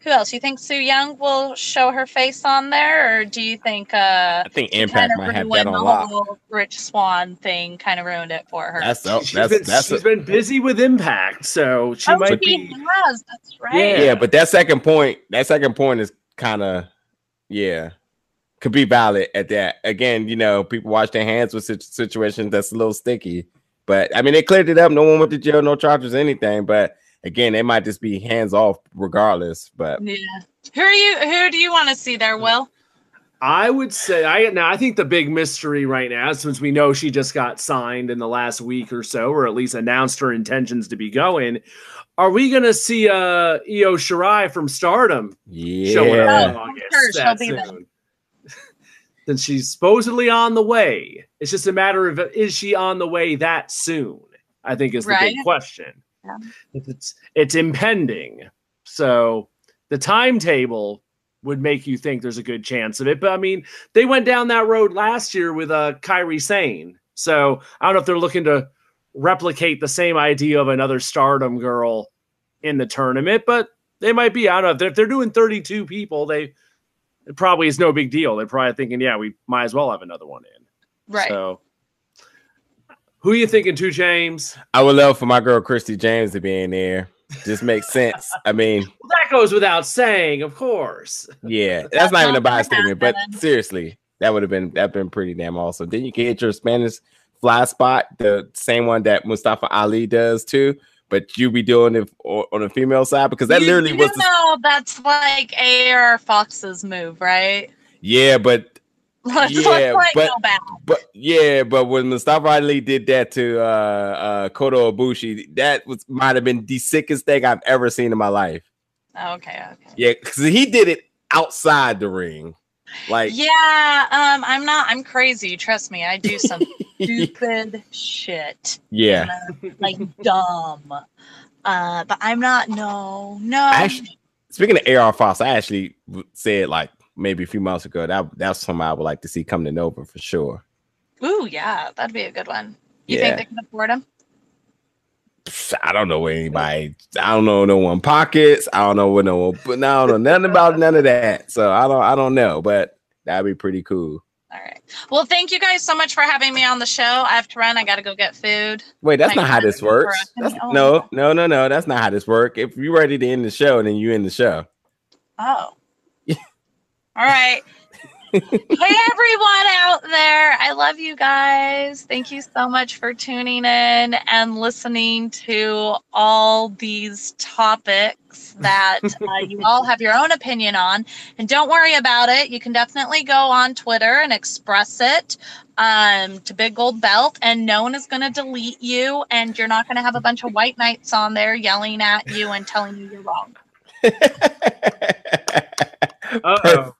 [SPEAKER 4] who else? You think Su Yung will show her face on there, or do you think uh,
[SPEAKER 2] I think Impact
[SPEAKER 4] kinda
[SPEAKER 2] might have
[SPEAKER 4] ruined
[SPEAKER 2] that on
[SPEAKER 4] the
[SPEAKER 2] lock.
[SPEAKER 4] whole Rich Swann thing? Kind of ruined it for her.
[SPEAKER 2] That's oh,
[SPEAKER 3] she's
[SPEAKER 2] that's
[SPEAKER 3] been,
[SPEAKER 2] that's
[SPEAKER 3] she's
[SPEAKER 2] a,
[SPEAKER 3] been busy with Impact, so she
[SPEAKER 4] oh,
[SPEAKER 3] might
[SPEAKER 4] she
[SPEAKER 3] be.
[SPEAKER 4] has. That's right.
[SPEAKER 3] Yeah.
[SPEAKER 2] yeah, but that second point, that second point is kind of yeah, could be valid at that. Again, you know, people wash their hands with situ- situations that's a little sticky. But I mean, they cleared it up. No one went to jail, no charges, anything. But again, they might just be hands off regardless. But
[SPEAKER 4] Yeah. Who are you? Who do you want to see there, Will?
[SPEAKER 3] I would say I now I think the big mystery right now, since we know she just got signed in the last week or so, or at least announced her intentions to be going, are we gonna see uh Io Shirai from Stardom showing up
[SPEAKER 2] yeah,
[SPEAKER 3] in August
[SPEAKER 4] sure, she'll
[SPEAKER 3] that
[SPEAKER 4] be there.
[SPEAKER 3] Then she's supposedly on the way. It's just a matter of is she on the way that soon? I think is the
[SPEAKER 4] Right.
[SPEAKER 3] big question.
[SPEAKER 4] Yeah.
[SPEAKER 3] If It's it's impending. So the timetable would make you think there's a good chance of it. But I mean, they went down that road last year with uh Kairi Sane. So I don't know if they're looking to replicate the same idea of another stardom girl in the tournament, but they might be. I don't know. If they're, if they're doing 32 people, they it probably is no big deal. They're probably thinking, yeah, we might as well have another one in.
[SPEAKER 4] Right.
[SPEAKER 3] So who are you thinking to, James?
[SPEAKER 2] I would love for my girl Christi Jaynes to be in there. Just makes sense. I mean,
[SPEAKER 3] Well, that goes without saying, of course.
[SPEAKER 2] yeah, that's,
[SPEAKER 4] That's
[SPEAKER 2] not even a bias statement. But seriously, that would have been that been pretty damn awesome. Then you can get your Spanish fly spot, the same one that Mustafa Ali does too. But you be doing it on a female side because that
[SPEAKER 4] you,
[SPEAKER 2] literally was the,
[SPEAKER 4] know that's like AR Fox's move, right?
[SPEAKER 2] yeah, but
[SPEAKER 4] Let's,
[SPEAKER 2] Yeah, but-. But yeah, but when Mustafa Ali did that to uh uh Kota Ibushi, that was might have been the sickest thing I've ever seen in my life.
[SPEAKER 4] Okay, okay.
[SPEAKER 2] Yeah, because he did it outside the ring. Like
[SPEAKER 4] Yeah, um, I'm not. I'm crazy. Trust me. I do some stupid shit,
[SPEAKER 2] yeah.
[SPEAKER 4] like dumb. Uh, but I'm not. No, no.
[SPEAKER 2] Actually, speaking of AR Fox, I actually said like maybe a few months ago that that's something I would like to see come to Nova for sure.
[SPEAKER 4] Ooh, yeah, that'd be a good one. You
[SPEAKER 2] Yeah.
[SPEAKER 4] think they can afford him?
[SPEAKER 2] I don't know where anybody. I don't know no one pockets. I don't know what no one. But now I don't know nothing about none of that. So I don't. I don't know. But that'd be pretty cool.
[SPEAKER 4] All right. Well, thank you guys so much for having me on the show. I have to run. I got to go get food.
[SPEAKER 2] Wait, that's
[SPEAKER 4] My
[SPEAKER 2] not how this works.
[SPEAKER 4] Oh.
[SPEAKER 2] no, no, no, no. That's not how this works. If you're ready to end the show, then you end the show.
[SPEAKER 4] Oh. All right. Hey, everyone out there. I love you guys. Thank you so much for tuning in and listening to all these topics that uh, you all have your own opinion on. And don't worry about it. You can definitely go on Twitter and express it um, to Big Gold Belt, and no one is going to delete you. And you're not going to have a bunch of white knights on there yelling at you and telling you you're wrong.
[SPEAKER 3] Uh-oh.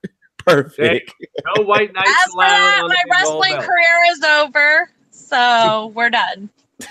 [SPEAKER 2] Perfect.
[SPEAKER 3] No white knights
[SPEAKER 4] As for that,
[SPEAKER 3] allowed
[SPEAKER 4] my
[SPEAKER 3] the Big Gold
[SPEAKER 4] wrestling career is over. So we're done.